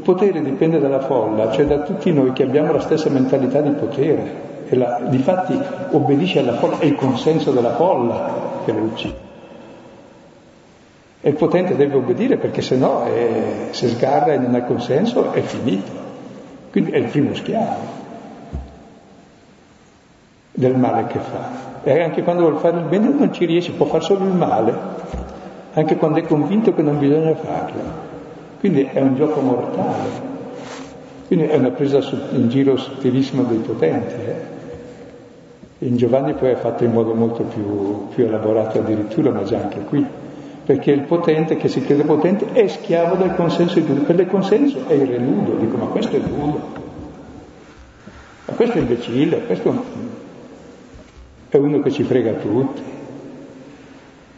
Potere dipende dalla folla, cioè da tutti noi che abbiamo la stessa mentalità di potere. E la, difatti obbedisce alla folla, è il consenso della folla che lo uccide. E il potente deve obbedire perché se no è, se sgarra e non ha consenso è finito. Quindi è il primo schiavo del male che fa. E anche quando vuole fare il bene non ci riesce, può fare solo il male, anche quando è convinto che non bisogna farlo. Quindi è un gioco mortale. Quindi è una presa in giro sottilissima dei potenti. Eh? In Giovanni poi è fatto in modo molto più, più elaborato addirittura, ma già anche qui. Perché il potente, che si crede potente, è schiavo del consenso di tutti. Per il consenso è il renudo. Dico, ma questo è nudo. Ma questo è imbecille, questo è uno che ci frega tutti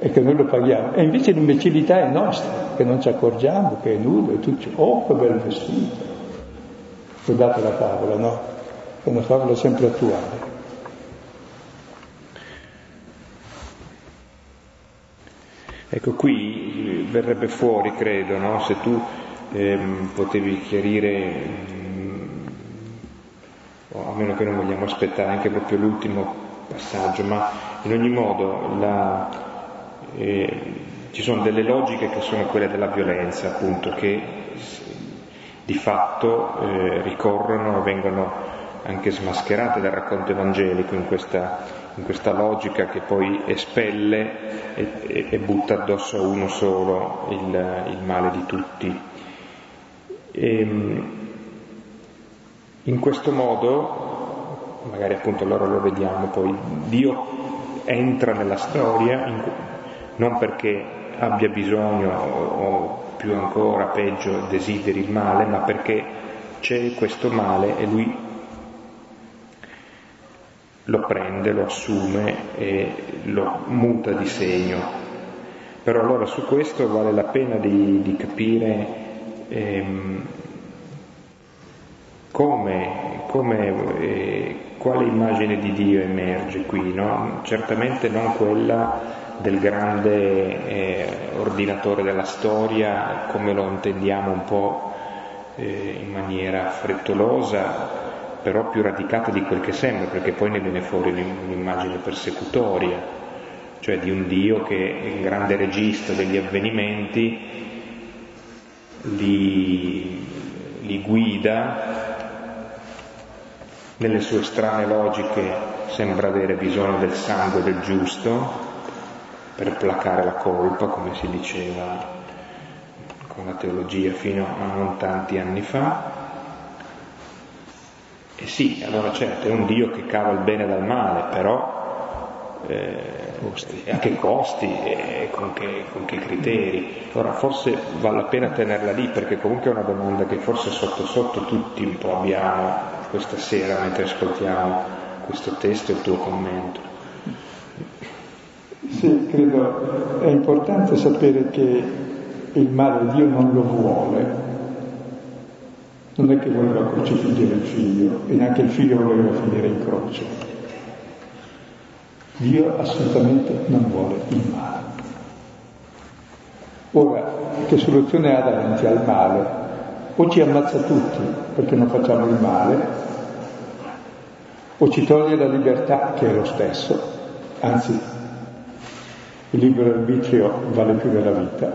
e che noi lo paghiamo. E invece l'imbecillità è nostra, che non ci accorgiamo, che è nudo e tutti, oh che bel vestito. Guardate la favola, no? È una favola sempre attuale. Ecco, qui verrebbe fuori, credo, no? se tu ehm, potevi chiarire, mm, o a meno che non vogliamo aspettare anche proprio l'ultimo passaggio, ma in ogni modo la, ci sono delle logiche che sono quelle della violenza, appunto, che di fatto eh, ricorrono vengono anche smascherate dal racconto evangelico in questa, in questa logica che poi espelle e, e, e, butta addosso a uno solo il, il male di tutti. E, ehm, in questo modo magari appunto allora lo vediamo poi, Dio entra nella storia in, non perché abbia bisogno o più ancora peggio desideri il male, ma perché c'è questo male e lui lo prende, lo assume e lo muta di segno. Però allora su questo vale la pena di, di capire ehm, come, come eh, quale immagine di Dio emerge qui? No? Certamente non quella del grande eh, ordinatore della storia come lo intendiamo un po' eh, in maniera frettolosa, però più radicata di quel che sembra, perché poi ne viene fuori un'immagine persecutoria, cioè di un Dio che è il grande regista degli avvenimenti, li, li guida nelle sue strane logiche sembra avere bisogno del sangue del giusto per placare la colpa, come si diceva con la teologia fino a non tanti anni fa. E, sì, allora certo, è un Dio che cava il bene dal male, però eh, a che costi e con che, con che, criteri. Ora forse vale la pena tenerla lì perché comunque è una domanda che forse sotto sotto tutti un po' abbiamo questa sera mentre ascoltiamo questo testo e il tuo commento. Sì, credo è importante sapere che il male Dio non lo vuole. Non è che voleva crocifiggere il figlio e neanche il figlio voleva finire in croce Dio assolutamente non vuole il male. Ora, che soluzione ha davanti al male? O ci ammazza tutti perché non facciamo il male, o ci toglie la libertà, che è lo stesso, anzi il libero arbitrio vale più della vita,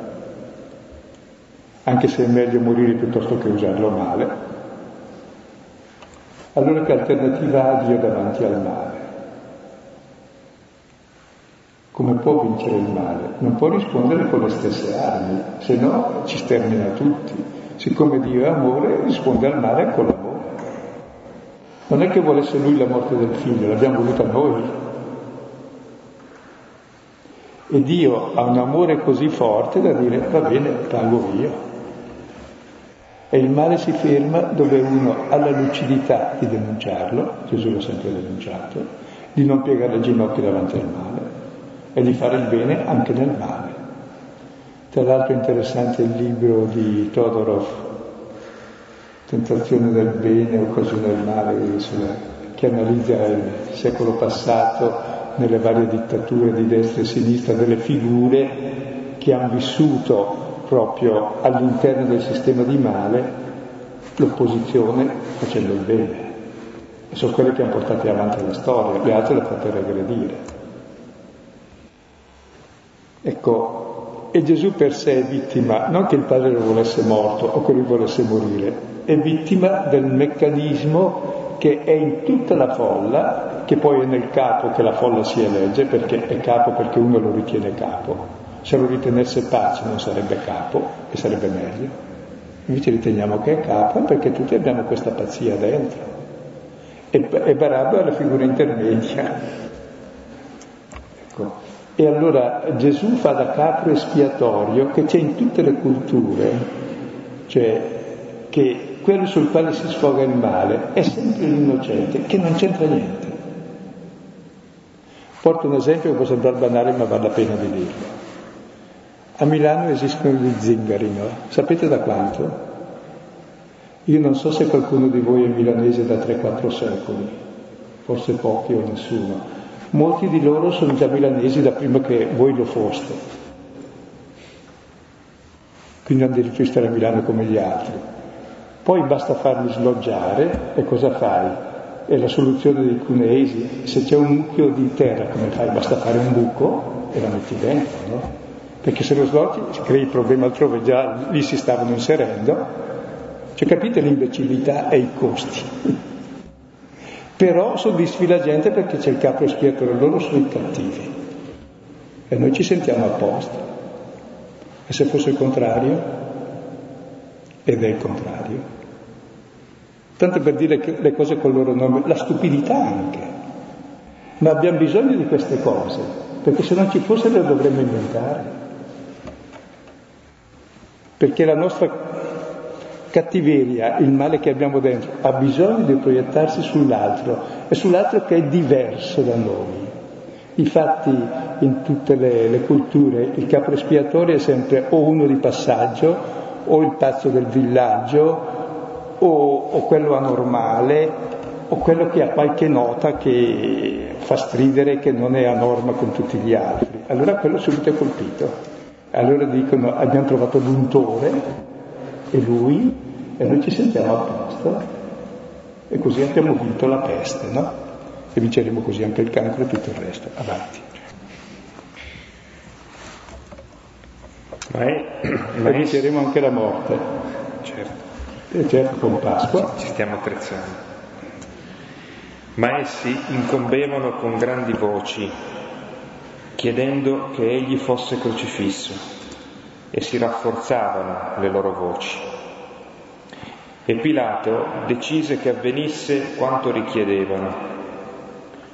anche se è meglio morire piuttosto che usarlo male. Allora che alternativa ha Dio davanti al male? come può vincere il male? Non può rispondere con le stesse armi, se no ci stermina tutti. Siccome Dio è amore, risponde al male con l'amore. Non è che volesse lui la morte del figlio, l'abbiamo voluta noi. E Dio ha un amore così forte da dire va bene, pago io. E il male si ferma dove uno ha la lucidità di denunciarlo, Gesù l'ha sempre denunciato, di non piegare le ginocchia davanti al male e di fare il bene anche nel male. Tra l'altro è interessante il libro di Todorov, Tentazione del bene, occasione del male, che analizza il secolo passato nelle varie dittature di destra e sinistra delle figure che hanno vissuto proprio all'interno del sistema di male l'opposizione facendo il bene. E sono quelle che hanno portato avanti la storia, le altre le ha fatte regredire. Ecco, e Gesù per sé è vittima, non che il padre lo volesse morto o che lui volesse morire, è vittima del meccanismo che è in tutta la folla, che poi è nel capo che la folla si elegge, perché è capo perché uno lo ritiene capo. Se lo ritenesse pace non sarebbe capo e sarebbe meglio. Invece riteniamo che è capo perché tutti abbiamo questa pazzia dentro. E, e Barabba è la figura intermedia. Ecco. E allora Gesù fa da capro espiatorio che c'è in tutte le culture, cioè che quello sul quale si sfoga il male è sempre l'innocente, che non c'entra niente. Porto un esempio che può sembrare banale ma vale la pena di dirlo. A Milano esistono gli zingari, no? Sapete da quanto? Io non so se qualcuno di voi è milanese da 3-4 secoli, forse pochi o nessuno, molti di loro sono già milanesi da prima che voi lo foste. Quindi hanno diritto di stare a Milano come gli altri. Poi basta farli sloggiare e cosa fai? È la soluzione dei cuneesi. Se c'è un mucchio di terra, come fai? Basta fare un buco e la metti dentro, no? Perché se lo sloggi crei problemi altrove, già lì si stavano inserendo. Cioè capite l'imbecillità e i costi però soddisfi la gente perché c'è il capo espiatore, loro sono i cattivi e noi ci sentiamo apposta. E se fosse il contrario? Ed è il contrario. Tanto per dire le cose con il loro nome, la stupidità anche. Ma abbiamo bisogno di queste cose, perché se non ci fosse le dovremmo inventare. Perché la nostra cattiveria, il male che abbiamo dentro, ha bisogno di proiettarsi sull'altro e sull'altro che è diverso da noi. Infatti in tutte le, le culture il capo espiatorio è sempre o uno di passaggio o il pazzo del villaggio o, o quello anormale o quello che ha qualche nota che fa stridere che non è a norma con tutti gli altri. Allora quello subito è colpito. Allora dicono abbiamo trovato l'untore e lui e noi ci sentiamo a posto e così abbiamo vinto la peste, no? E vinceremo così anche il cancro e tutto il resto. Avanti. Ma è, ma e vinceremo anche la morte. Certo. E certo con Pasqua. Ci stiamo attrezzando. Ma essi incombevano con grandi voci, chiedendo che egli fosse crocifisso e si rafforzavano le loro voci. E Pilato decise che avvenisse quanto richiedevano.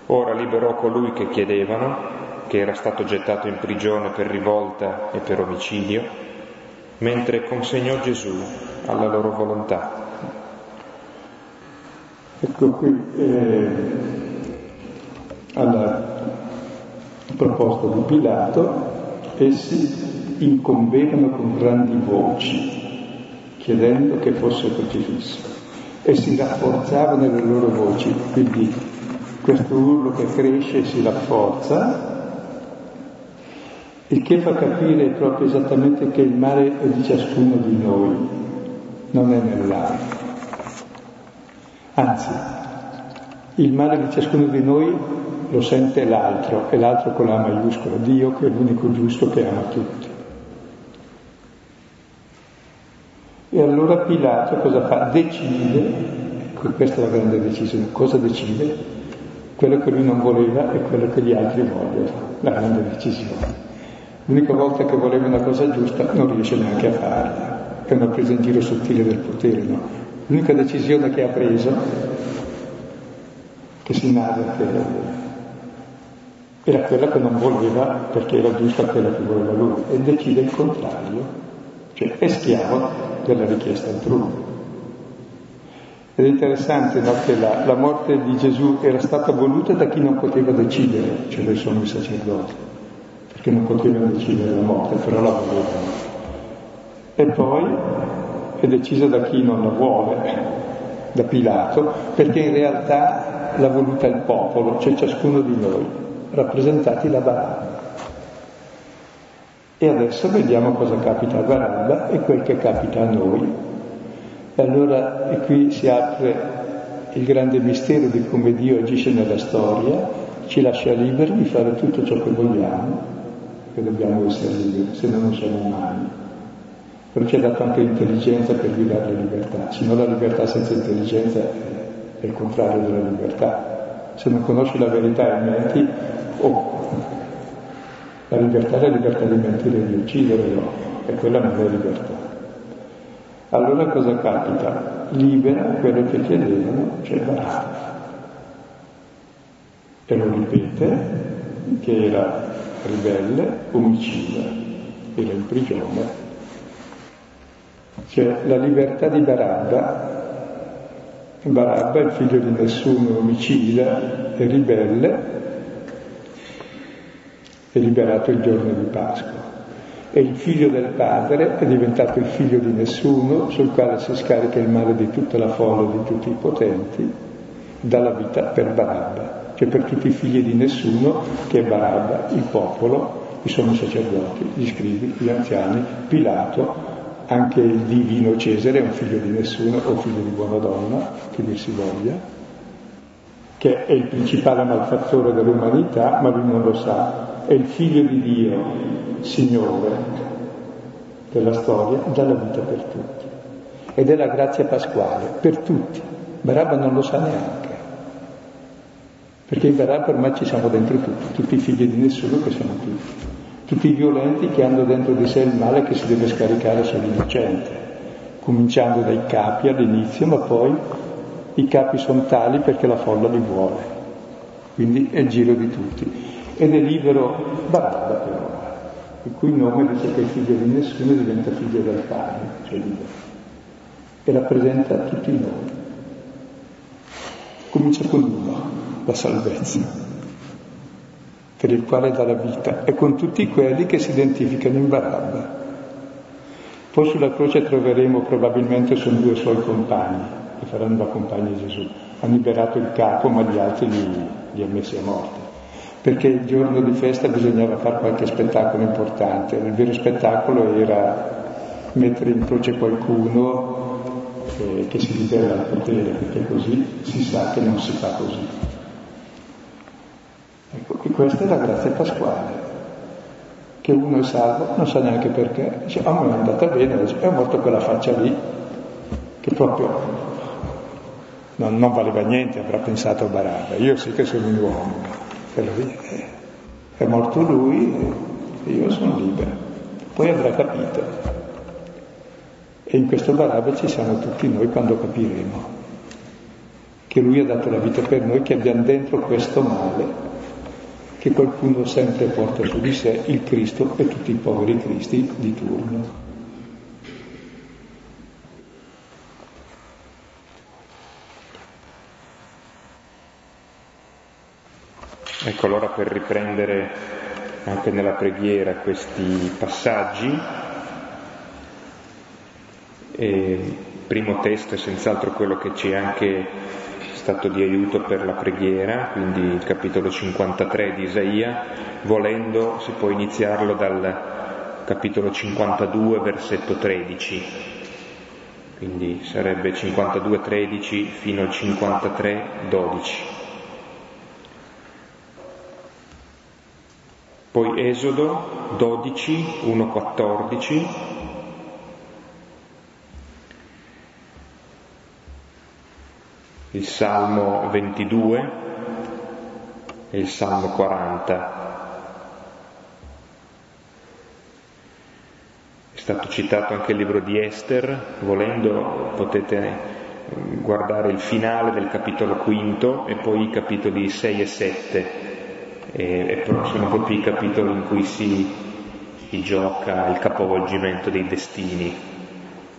Ora liberò colui che chiedevano, che era stato gettato in prigione per rivolta e per omicidio, mentre consegnò Gesù alla loro volontà. Ecco qui eh, alla proposta di Pilato, essi incombevano con grandi voci, chiedendo che fosse crocifisso, e si rafforzavano le loro voci, quindi questo urlo che cresce si rafforza il che fa capire proprio esattamente che il male è di ciascuno di noi, non è nell'altro. Anzi, il male di ciascuno di noi lo sente l'altro, e l'altro con la maiuscola, Dio che è l'unico giusto che ama tutti. E allora Pilato cosa fa? Decide, ecco, questa è la grande decisione, cosa decide? Quello che lui non voleva e quello che gli altri vogliono, la grande decisione. L'unica volta che voleva una cosa giusta non riesce neanche a farla, è una presa in giro sottile del potere, no? L'unica decisione che ha preso, che si narra che era quella che non voleva perché era giusta quella che voleva lui e decide il contrario, cioè è schiavo della richiesta altrui. Ed è interessante no, che la, la morte di Gesù era stata voluta da chi non poteva decidere, cioè sono i sacerdoti che non potevano decidere la morte, però la volevano. E poi è decisa da chi non la vuole, da Pilato, perché in realtà l'ha voluta il popolo, cioè ciascuno di noi, rappresentati da Barabba. E adesso vediamo cosa capita a Barabba e quel che capita a noi. E allora e qui si apre il grande mistero di come Dio agisce nella storia, ci lascia liberi di fare tutto ciò che vogliamo che dobbiamo essere liberi, se no non siamo umani. Però ci ha dato anche l'intelligenza per guidare la libertà, se no la libertà senza intelligenza è il contrario della libertà. Se non conosci la verità e menti, oh, la libertà è la libertà di mentire e di uccidere, no, e quella non è libertà. Allora cosa capita? Libera quello che chiedevano, cioè Barabba. E lo ripete, che era ribelle, omicida, era in prigione. Cioè la libertà di Barabba, Barabba il figlio di nessuno, omicida e ribelle, è liberato il giorno di Pasqua. E il figlio del padre è diventato il figlio di nessuno, sul quale si scarica il male di tutta la folla, di tutti i potenti, dalla vita per Barabba cioè per tutti i figli di nessuno, che è Barabba, il popolo, i sono sacerdoti, gli scrivi, gli anziani, Pilato, anche il divino Cesare è un figlio di nessuno o figlio di buona donna, che dir si voglia, che è il principale malfattore dell'umanità, ma lui non lo sa, è il figlio di Dio, Signore della storia, dà la vita per tutti. Ed è la grazia pasquale, per tutti. Barabba non lo sa neanche. Perché in Barabba ormai ci siamo dentro tutti, tutti i figli di nessuno che siamo tutti, tutti i violenti che hanno dentro di sé il male che si deve scaricare sull'innocente, cominciando dai capi all'inizio, ma poi i capi sono tali perché la folla li vuole, quindi è il giro di tutti. Ed è libero Barabba però, il cui nome dice che è figlio di nessuno diventa figlio del Padre, cioè libero, e rappresenta tutti noi. Comincia con uno, la salvezza, per il quale dà la vita, e con tutti quelli che si identificano in Barabba. Poi sulla croce troveremo probabilmente sono due suoi compagni, che faranno la compagna di Gesù. Hanno liberato il capo, ma gli altri li, li ha messi a morte. Perché il giorno di festa bisognava fare qualche spettacolo importante. Il vero spettacolo era mettere in croce qualcuno eh, che si libera dal potere, perché così si sa che non si fa così. Ecco, che questa è la grazia pasquale, che uno è salvo, non sa neanche perché, dice, ah, ma è andata bene, è morto quella faccia lì, che proprio non, non valeva niente, avrà pensato Barabba, io sì che sono un uomo, però è morto lui e io sono libero, poi avrà capito. E in questo Barabba ci siamo tutti noi quando capiremo che Lui ha dato la vita per noi, che abbiamo dentro questo male, che qualcuno sempre porta su di sé, il Cristo e tutti i poveri Cristi di turno. Ecco allora per riprendere anche nella preghiera questi passaggi, il primo testo è senz'altro quello che ci anche stato di aiuto per la preghiera, quindi il capitolo 53 di Isaia, volendo si può iniziarlo dal capitolo 52 versetto 13, quindi sarebbe 52 13 fino al 53 12. Poi Esodo 12, 1, 14. Il Salmo 22 e il Salmo 40. È stato citato anche il libro di Esther, volendo potete guardare il finale del capitolo quinto e poi i capitoli 6 e 7 e, sono proprio i capitoli in cui si, si gioca il capovolgimento dei destini,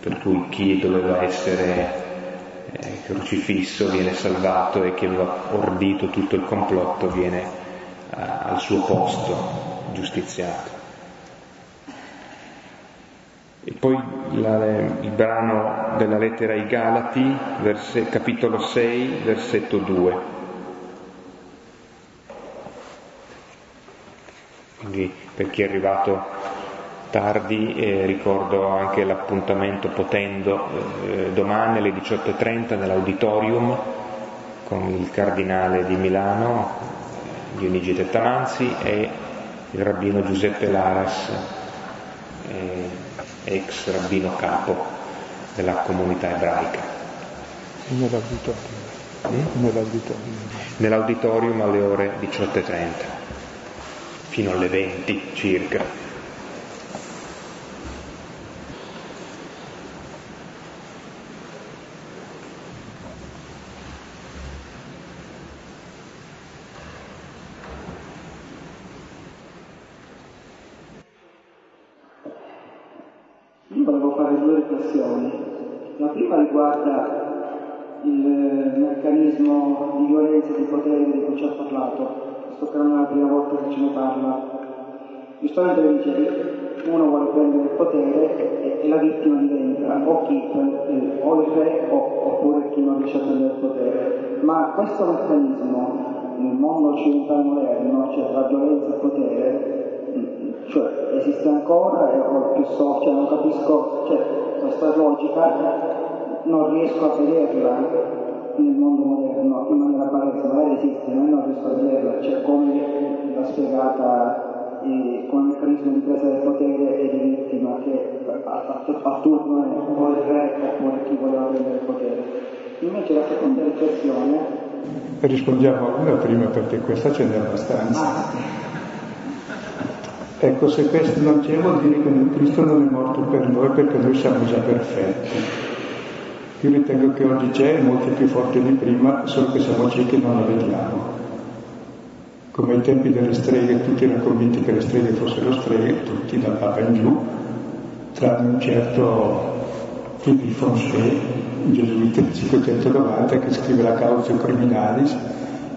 per cui chi doveva essere eh, crocifisso viene salvato e chi aveva ordito tutto il complotto viene eh, al suo posto giustiziato. E poi la, il brano della lettera ai Galati, verse, capitolo 6, versetto 2. Quindi per chi è arrivato tardi eh, ricordo anche l'appuntamento potendo eh, domani alle 18.30 nell'auditorium con il cardinale di Milano, Dionigi Tettamanzi e il rabbino Giuseppe Laras, eh, ex rabbino capo della comunità ebraica. Nell'auditorium. Mm? Nell'auditorium. Nell'auditorium alle ore 18.30 fino alle 20 circa. Io volevo fare due riflessioni. La prima riguarda il meccanismo di violenza e di potere di cui ci ha parlato che non è la prima volta che ce ne parla. Giustamente lo dice, uno vuole prendere il potere e, e la vittima diventa o chi prende, o il re o, oppure chi non riesce a prendere il potere. Ma questo meccanismo nel mondo occidentale moderno, cioè la violenza e il potere, cioè esiste ancora e, o più so, cioè non capisco, cioè questa logica non riesco a vederla nel mondo moderno in maniera palese, magari esiste, ma non riesco a vederla, cioè come l'ha spiegata eh, con il meccanismo di presa del potere e di vittima che a, a turno è o il re oppure chi voleva prendere il potere. Invece la seconda riflessione... Rispondiamo a una prima perché questa ce n'è abbastanza. Ah. Ecco, se questo non c'è vuol dire che Cristo non è morto per noi perché noi siamo già perfetti. Io ritengo che oggi c'è, molto più forte di prima, solo che siamo ciechi e non la vediamo. Come ai tempi delle streghe, tutti erano convinti che le streghe fossero streghe, tutti dal Papa in giù, tranne un certo Philippe Fonchet, un gesuita del 590, che scrive la causa criminalis,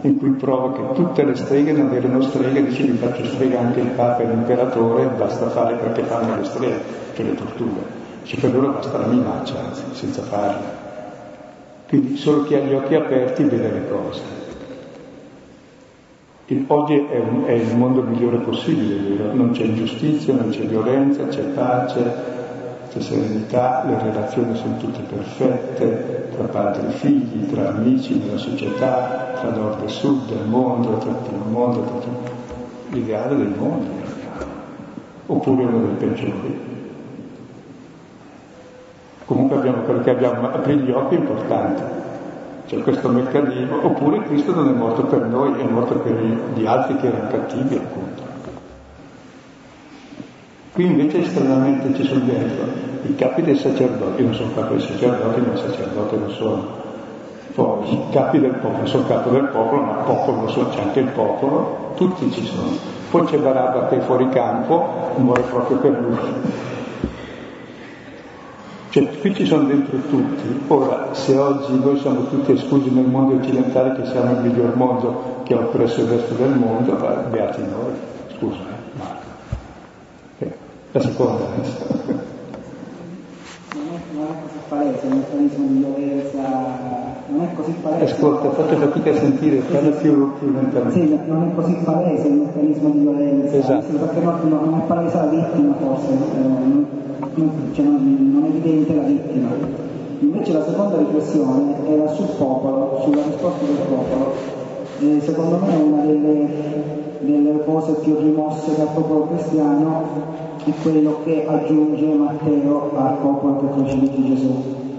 in cui prova che tutte le streghe non erano streghe, dice vi faccio strega anche il Papa e l'imperatore, basta fare perché fanno le streghe, cioè le torture. Cioè per loro basta la minaccia, anzi, senza farla. Quindi solo chi ha gli occhi aperti vede le cose. Il, oggi è, un, è, il mondo migliore possibile, vero? Non c'è ingiustizia, non c'è violenza, c'è pace, c'è serenità, le relazioni sono tutte perfette, tra padri e figli, tra amici, nella società, tra nord e sud del mondo, tra il mondo, tra tutto. L'ideale del mondo, oppure uno dei peggiori. Comunque abbiamo quello che abbiamo, aprire gli occhi è importante. C'è questo meccanismo, oppure Cristo non è morto per noi, è morto per gli altri che erano cattivi, appunto. Qui invece stranamente ci sono dentro i capi dei sacerdoti, non sono capo dei sacerdoti, ma sacerdote lo sono. Poi i capi del popolo, sono capo del popolo, ma popolo lo sono, c'è anche il popolo, tutti ci sono. Poi c'è Barabba che è fuori campo, muore proprio per lui. Cioè, qui ci sono dentro tutti. Ora, se oggi noi siamo tutti esclusi nel mondo occidentale, che siamo il miglior mondo che ha oppresso il resto del mondo, beati noi. Scusa, eh, Marco. Eh, la seconda lista. Non è così palese, il meccanismo di violenza non è così palese. Ascolta, fate fatica a sentire, parla più, più lentamente. Sì, non è così palese il meccanismo di violenza, Esatto. perché non, non è palese la vittima forse, non, cioè non, non è evidente la vittima. Invece la seconda riflessione era sul popolo, sulla risposta del popolo. E secondo me una delle, delle cose più rimosse dal popolo cristiano è quello che aggiunge Matteo al popolo che crocifitti Gesù.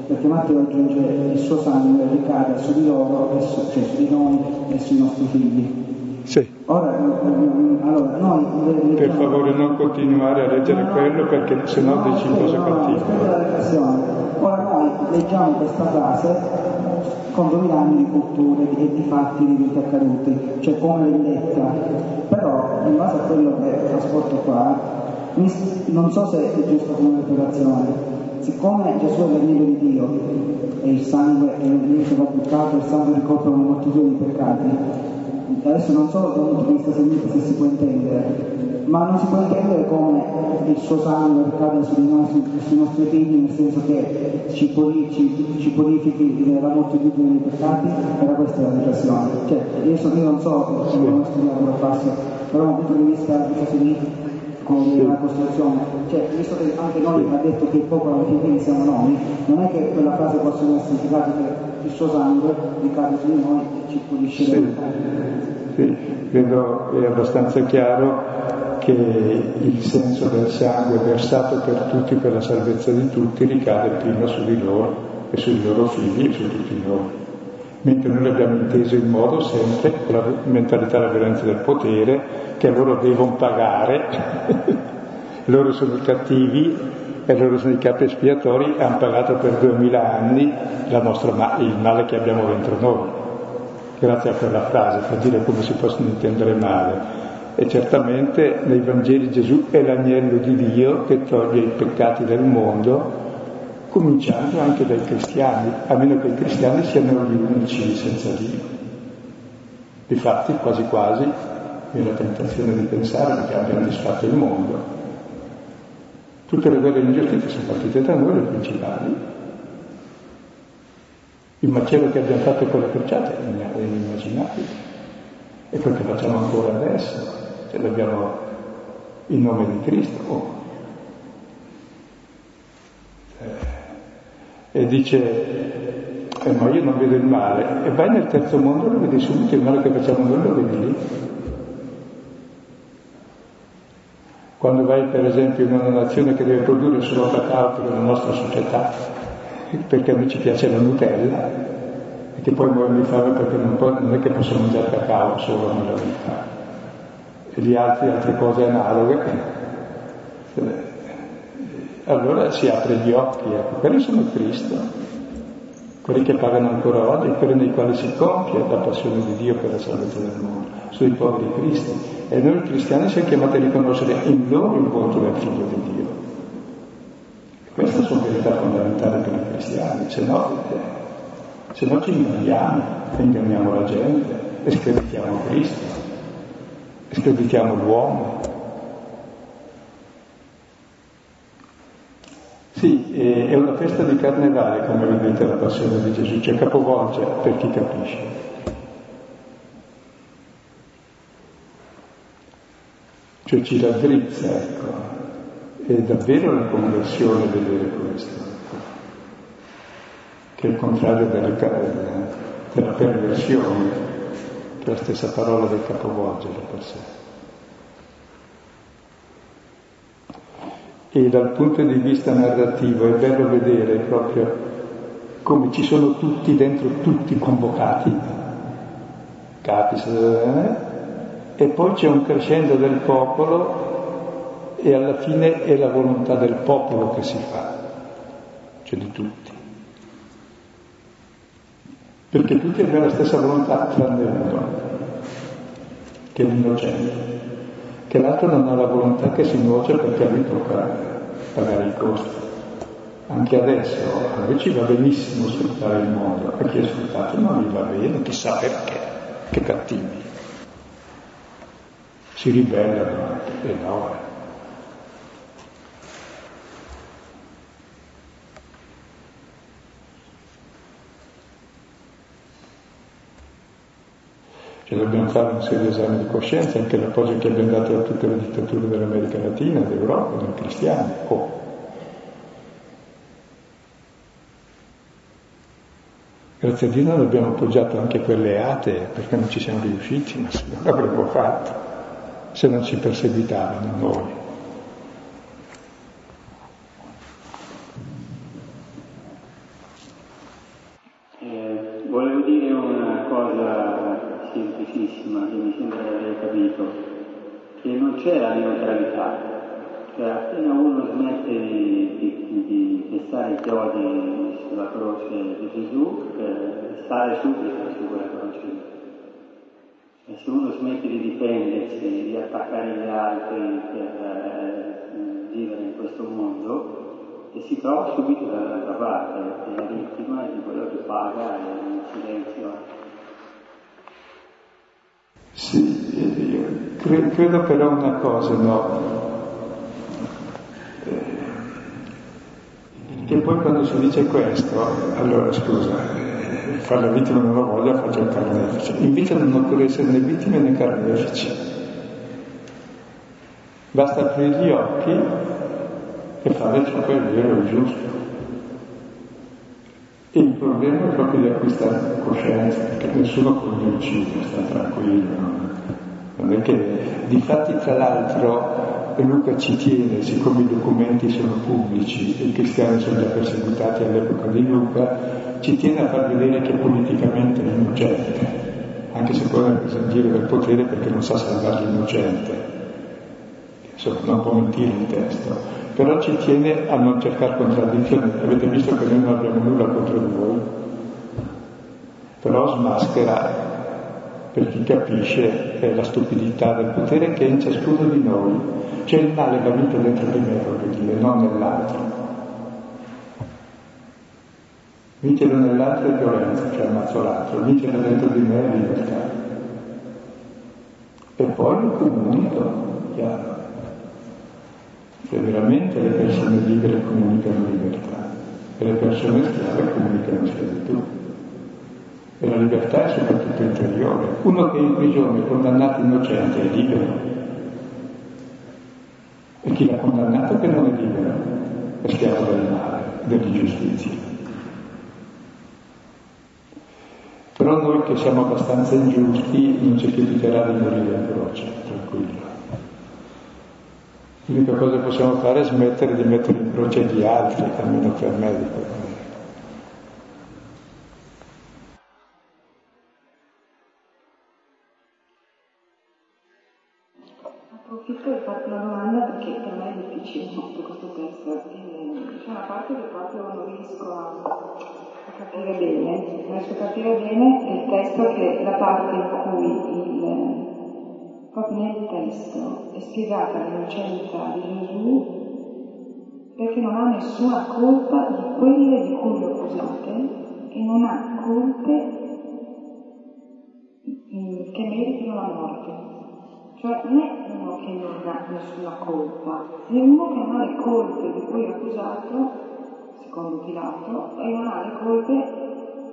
Perché Matteo aggiunge il suo sangue ricade su di loro, cioè su di noi e sui nostri figli. Sì. Ora, allora, noi leggiamo- Per favore non continuare a leggere quello perché sennò dici no, cose no, no, aspetta cattive. Ora noi leggiamo questa frase con duemila anni di culture e di fatti di vita accaduti, cioè come vendetta. Però, in base a quello che trasporto qua, non so se è giusto come interpretazione, siccome Gesù è l'agnello di Dio e il sangue è il che va buttato, il sangue ricopre una moltitudine di peccati, adesso non so da un punto di vista semplice se si può intendere, ma non si può intendere come il suo sangue ricade su di noi, su- sui nostri figli, nel senso che ci, puri- ci- ci purifichi la moltitudine dei peccati, era questa la riflessione. Cioè, io, so- io non so se non ho studiato la classe, però da un punto di vista di così come la costruzione, cioè visto che anche noi ha detto che il popolo alla fine siamo noi, non è che quella frase possa essere significata che il suo sangue ricade su di noi e ci pulisce Sì. Credo è abbastanza chiaro che il senso del sangue versato per tutti, per la salvezza di tutti, ricade prima su di loro e sui loro figli e su tutti noi. Mentre noi l'abbiamo inteso in modo sempre con la mentalità della violenza del potere, che loro devono pagare, loro sono cattivi e loro sono i capi espiatori, hanno pagato per duemila anni ma- il male che abbiamo dentro noi grazie a quella frase, per dire come si possono intendere male. E certamente nei Vangeli Gesù è l'agnello di Dio che toglie i peccati del mondo, cominciando anche dai cristiani, a meno che i cristiani siano gli unici senza Dio. Difatti, quasi quasi, viene la tentazione di pensare che abbiano disfatto il mondo. Tutte le guerre di ingiustizia sono partite da noi, le principali, il macello che abbiamo fatto con le crociate è inimmaginabile. E quel che facciamo ancora adesso, se l'abbiamo in nome di Cristo. oh. Eh, e dice, eh, ma io non vedo il male. E vai nel terzo mondo e lo vedi subito, il male che facciamo noi lo vedi lì. Quando vai per esempio in una nazione che deve produrre solo cacao per la nostra società, perché a noi ci piace la Nutella, e che poi fame perché non, non è che possono mangiare cacao solo nella vita, e gli altri altre cose analoghe. Allora si apre gli occhi, ecco, quelli sono Cristo, quelli che pagano ancora oggi, quelli nei quali si compie la passione di Dio per la salvezza del mondo, sono i poveri Cristi. E noi cristiani siamo chiamati a riconoscere in loro il volto del Figlio di Dio. Verità fondamentali per i cristiani, se no, eh, se no ci inganniamo, inganniamo la gente, e screditiamo Cristo, e screditiamo l'uomo. Sì, eh, è una festa di carnevale, come vedete, la passione di Gesù, cioè capovolge per chi capisce. Cioè ci raddrizza, ecco. È davvero una conversione vedere questo, che è il contrario della, della perversione, che è la stessa parola del capovolgere per sé. E dal punto di vista narrativo è bello vedere proprio come ci sono tutti dentro, tutti convocati, capis, eh? e poi c'è un crescendo del popolo e alla fine è la volontà del popolo che si fa. cioè di tutti. Perché tutti abbiamo la stessa volontà tranne uno, che è l'innocente, che l'altro non ha la volontà che si nuoce perché lui tocca pagare i costi. Anche adesso a noi ci va benissimo sfruttare il mondo, a chi è sfruttato non gli va bene, chissà perché, che cattivi. Si ribellano anche, e Cioè dobbiamo fare un serio esame di coscienza, anche l'appoggio che abbiamo dato a tutte le dittature dell'America Latina, d'Europa, dei cristiani. Oh. Grazie a Dio non abbiamo appoggiato anche quelle atee perché non ci siamo riusciti, ma se non l'avremmo fatto, se non ci perseguitavano noi. Eh, volevo dire una cosa semplicissima che mi sembra di aver capito, che non c'è la neutralità, cioè appena uno smette di, di, di pestare i chiodi sulla croce di Gesù, eh, sale subito su quella croce. E se uno smette di difendersi, di attaccare gli altri per eh, vivere in questo mondo, e si trova subito dall'altra parte, è la vittima di quello che paga in silenzio. Sì, io credo però una cosa, no? E poi quando si dice questo, allora scusa, fare la vittima non lo voglio, faccio il carnefice. Invece non occorre essere né vittime né carnefici. Basta aprire gli occhi e fare ciò che è vero e giusto. E il problema è proprio di acquistare coscienza, perché nessuno con gli uccide, sta tranquillo. Non che, difatti tra l'altro, Luca ci tiene, siccome i documenti sono pubblici e i cristiani sono già perseguitati all'epoca di Luca, ci tiene a far vedere che politicamente è innocente, anche se poi è preso in del potere perché non sa salvare l'innocente. Insomma, non può mentire il testo, però ci tiene a non cercare contraddizioni. Avete visto che noi non abbiamo nulla contro di voi, però smaschera per chi capisce eh, la stupidità del potere che è in ciascuno di noi. Cioè il male va vinto dentro di me, voglio dire, non nell'altro. Vincere nell'altro è violenza, cioè ammazzo l'altro, vincere dentro di me è libertà. E poi lo comunico, chiaro. Se veramente le persone libere comunicano libertà e le persone schiave comunicano schiavitù. E la libertà è soprattutto interiore. Uno che è in prigione, condannato innocente, è libero. E chi l'ha condannato che non è libero, è schiavo del male, dell'ingiustizia. Però noi che siamo abbastanza ingiusti non ci capiterà di morire in croce, tranquillo. L'unica cosa che possiamo fare è smettere di mettere in croce gli altri, almeno per me perché per me è difficile molto questo testo. C'è una parte che proprio non riesco a, capire bene. Non riesco a capire bene il testo che è la parte in cui il, proprio nel testo è spiegata l'innocenza di Gesù perché non ha nessuna colpa di quelle di cui lo accusate e non ha colpe che meritino la morte. Cioè non è uno che non ha nessuna colpa, è uno che non ha le colpe di cui è accusato, secondo Pilato, e non ha le colpe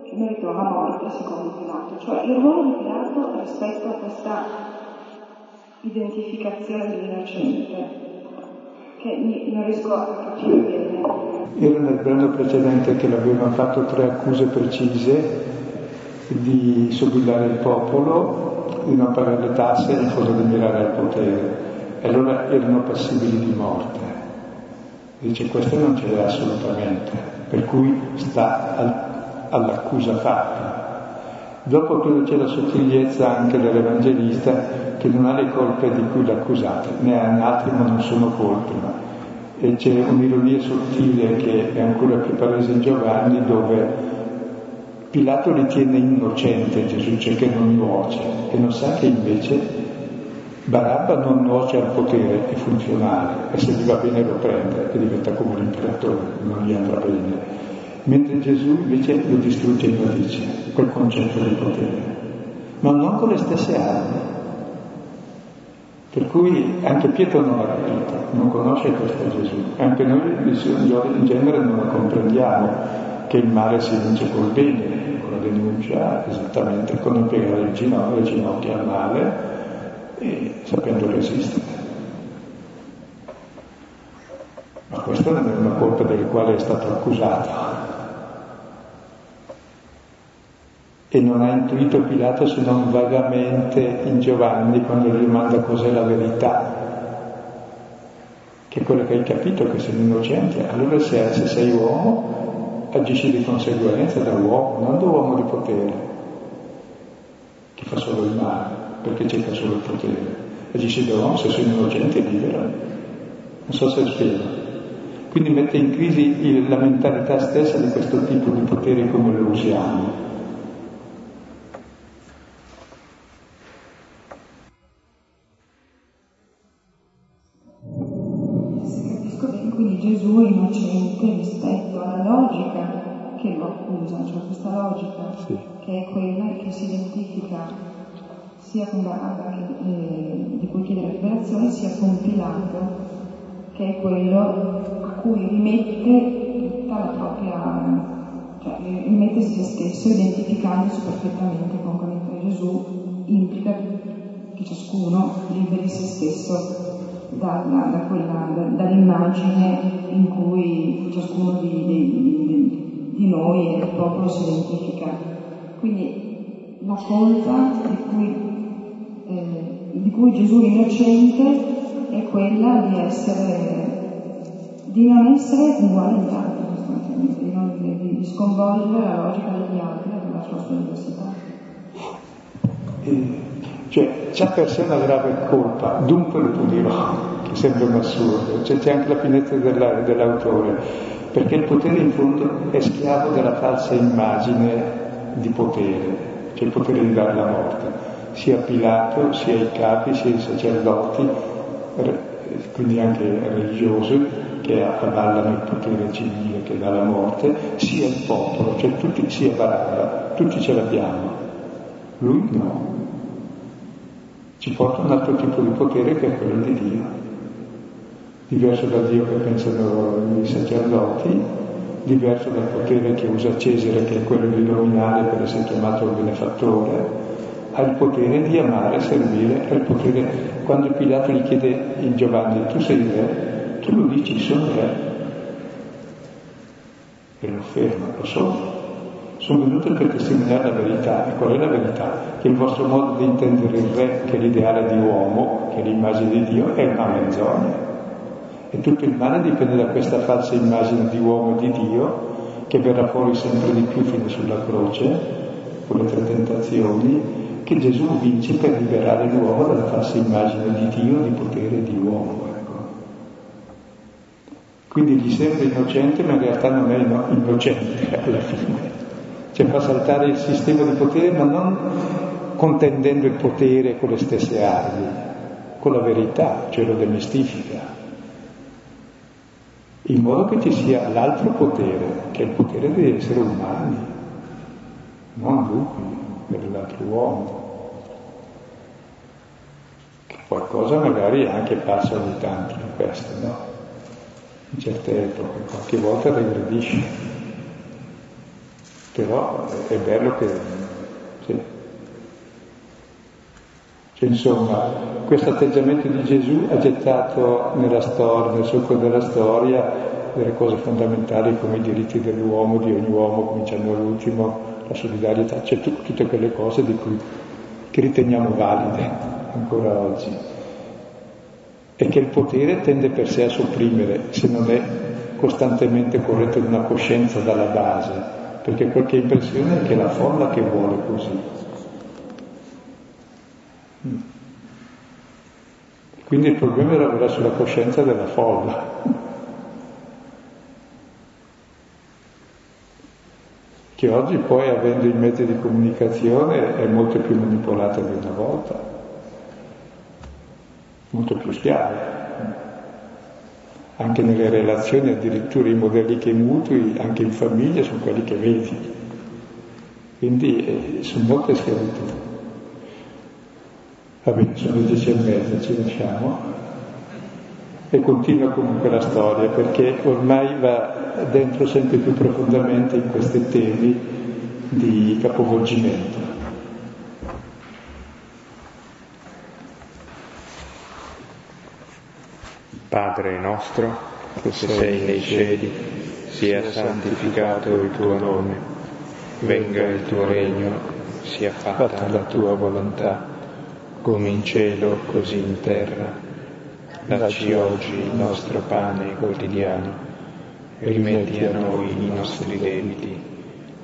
che meritano la morte, secondo Pilato. Cioè il ruolo di Pilato rispetto a questa identificazione dell'innocente, che non riesco a capire bene. Era nel brano precedente che l'avevano fatto tre accuse precise di sobillare il popolo, di non pagare le tasse in fondo di mirare al potere. E allora erano passibili di morte. Dice questo non ce l'è assolutamente, per cui sta al, all'accusa fatta. Dopo credo c'è la sottigliezza anche dell'Evangelista che non ha le colpe di cui l'accusate, ne ha altri ma non sono colpe, ma E c'è un'ironia sottile che è ancora più palese in Giovanni dove Pilato ritiene innocente Gesù, cioè che non nuoce, e non sa che invece Barabba non nuoce al potere, è funzionale, e se gli va bene lo prende e diventa come l'imperatore, non gli andrà bene. Mentre Gesù invece lo distrugge in radice, quel concetto di potere, ma non con le stesse armi. Per cui anche Pietro non l'ha capito, non conosce questo Gesù, anche noi in genere non lo comprendiamo che il male si vince col bene, denuncia, esattamente non piegare il ginocchio, le ginocchia al male e sapendo resistere. Ma questa non è una colpa del quale è stato accusato. E non ha intuito Pilato se non vagamente in Giovanni quando gli domanda cos'è la verità, che è quello che hai capito, che sei innocente. Allora se, se sei uomo agisce di conseguenza da uomo, non da uomo di potere, che fa solo il male, perché cerca solo il potere. Agisce da uomo se sono innocente e libero. Non so se spiego. Quindi mette in crisi il, la mentalità stessa di questo tipo di potere come lo usiamo. Gesù innocente rispetto alla logica che lo accusa, cioè questa logica sì. che è quella che si identifica sia con Barabba eh, di cui chiede la liberazione, sia con Pilato, che è quello a cui rimette tutta la propria, cioè rimette se stesso identificandosi perfettamente con quello che Gesù implica che ciascuno liberi se stesso da quella, da, dall'immagine in cui ciascuno di, di, di, noi e il popolo si identifica. Quindi la colpa di cui, eh, di cui Gesù è innocente è quella di essere, di non essere uguale agli altri, sostanzialmente, di, non, di, sconvolgere la logica degli altri attraverso la sua diversità. Cioè, c'ha per sé una grave colpa, dunque lo punirò, che sembra un assurdo. Cioè, c'è anche la finezza della, dell'autore, perché il potere in fondo è schiavo della falsa immagine di potere, cioè il potere di dare la morte, sia Pilato, sia i capi, sia i sacerdoti, quindi anche religiosi, che avallano il potere civile che dà la morte, sia il popolo, cioè tutti, sia Barabba, tutti ce l'abbiamo. Lui no ci porta un altro tipo di potere che è quello di Dio, diverso dal Dio che pensano i sacerdoti, diverso dal potere che usa Cesare, che è quello di nominare per essere chiamato il benefattore, ha il potere di amare, servire, ha il potere, quando Pilato gli chiede in Giovanni, tu sei il re, tu lo dici, sono re, e lo ferma, lo sono sono venute per testimoniare la verità. E qual è la verità? Che il vostro modo di intendere il re, che è l'ideale di uomo, che è l'immagine di Dio, è una menzogna. E tutto il male dipende da questa falsa immagine di uomo e di Dio, che verrà fuori sempre di più fino sulla croce, con le tre tentazioni, che Gesù vince per liberare l'uomo dalla falsa immagine di Dio, di potere di uomo. Ecco. Quindi gli sembra innocente, ma in realtà non è innocente alla fine cioè fa saltare il sistema di potere, ma non contendendo il potere con le stesse armi, con la verità, cioè lo demistifica, in modo che ci sia l'altro potere, che è il potere degli esseri umani, non lupi, dell'altro uomo. Che qualcosa magari anche passa ogni tanto di questo, no? In certe epoche, qualche volta regredisce però è bello che... Sì. Cioè, insomma, questo atteggiamento di Gesù ha gettato nella storia, nel succo della storia, delle cose fondamentali come i diritti dell'uomo, di ogni uomo, cominciando all'ultimo, la solidarietà, cioè t- tutte quelle cose di cui, che riteniamo valide ancora oggi. E che il potere tende per sé a sopprimere se non è costantemente corretto in una coscienza dalla base perché qualche impressione è che la folla che vuole così. Mm. Quindi il problema era quella sulla coscienza della folla. che oggi poi avendo i mezzi di comunicazione è molto più manipolata di una volta, molto più schiava. Anche nelle relazioni addirittura i modelli che mutui, anche in famiglia, sono quelli che vedi. Quindi eh, sono molte schiavitù. Va bene, sono le dieci e mezza, ci lasciamo. E continua comunque la storia perché ormai va dentro sempre più profondamente in questi temi di capovolgimento. Padre nostro, che sei nei cieli, sia santificato il tuo nome, venga il tuo regno, sia fatta la tua volontà, come in cielo così in terra. Dacci oggi il nostro pane quotidiano rimetti a noi i nostri debiti,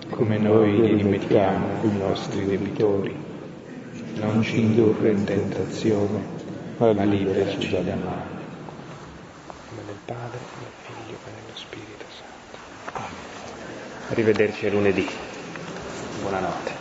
come noi li rimettiamo ai nostri debitori. Non ci indurre in tentazione, ma liberaci dal male. Nome del Padre, del Figlio e dello Spirito Santo. Arrivederci lunedì. Buonanotte.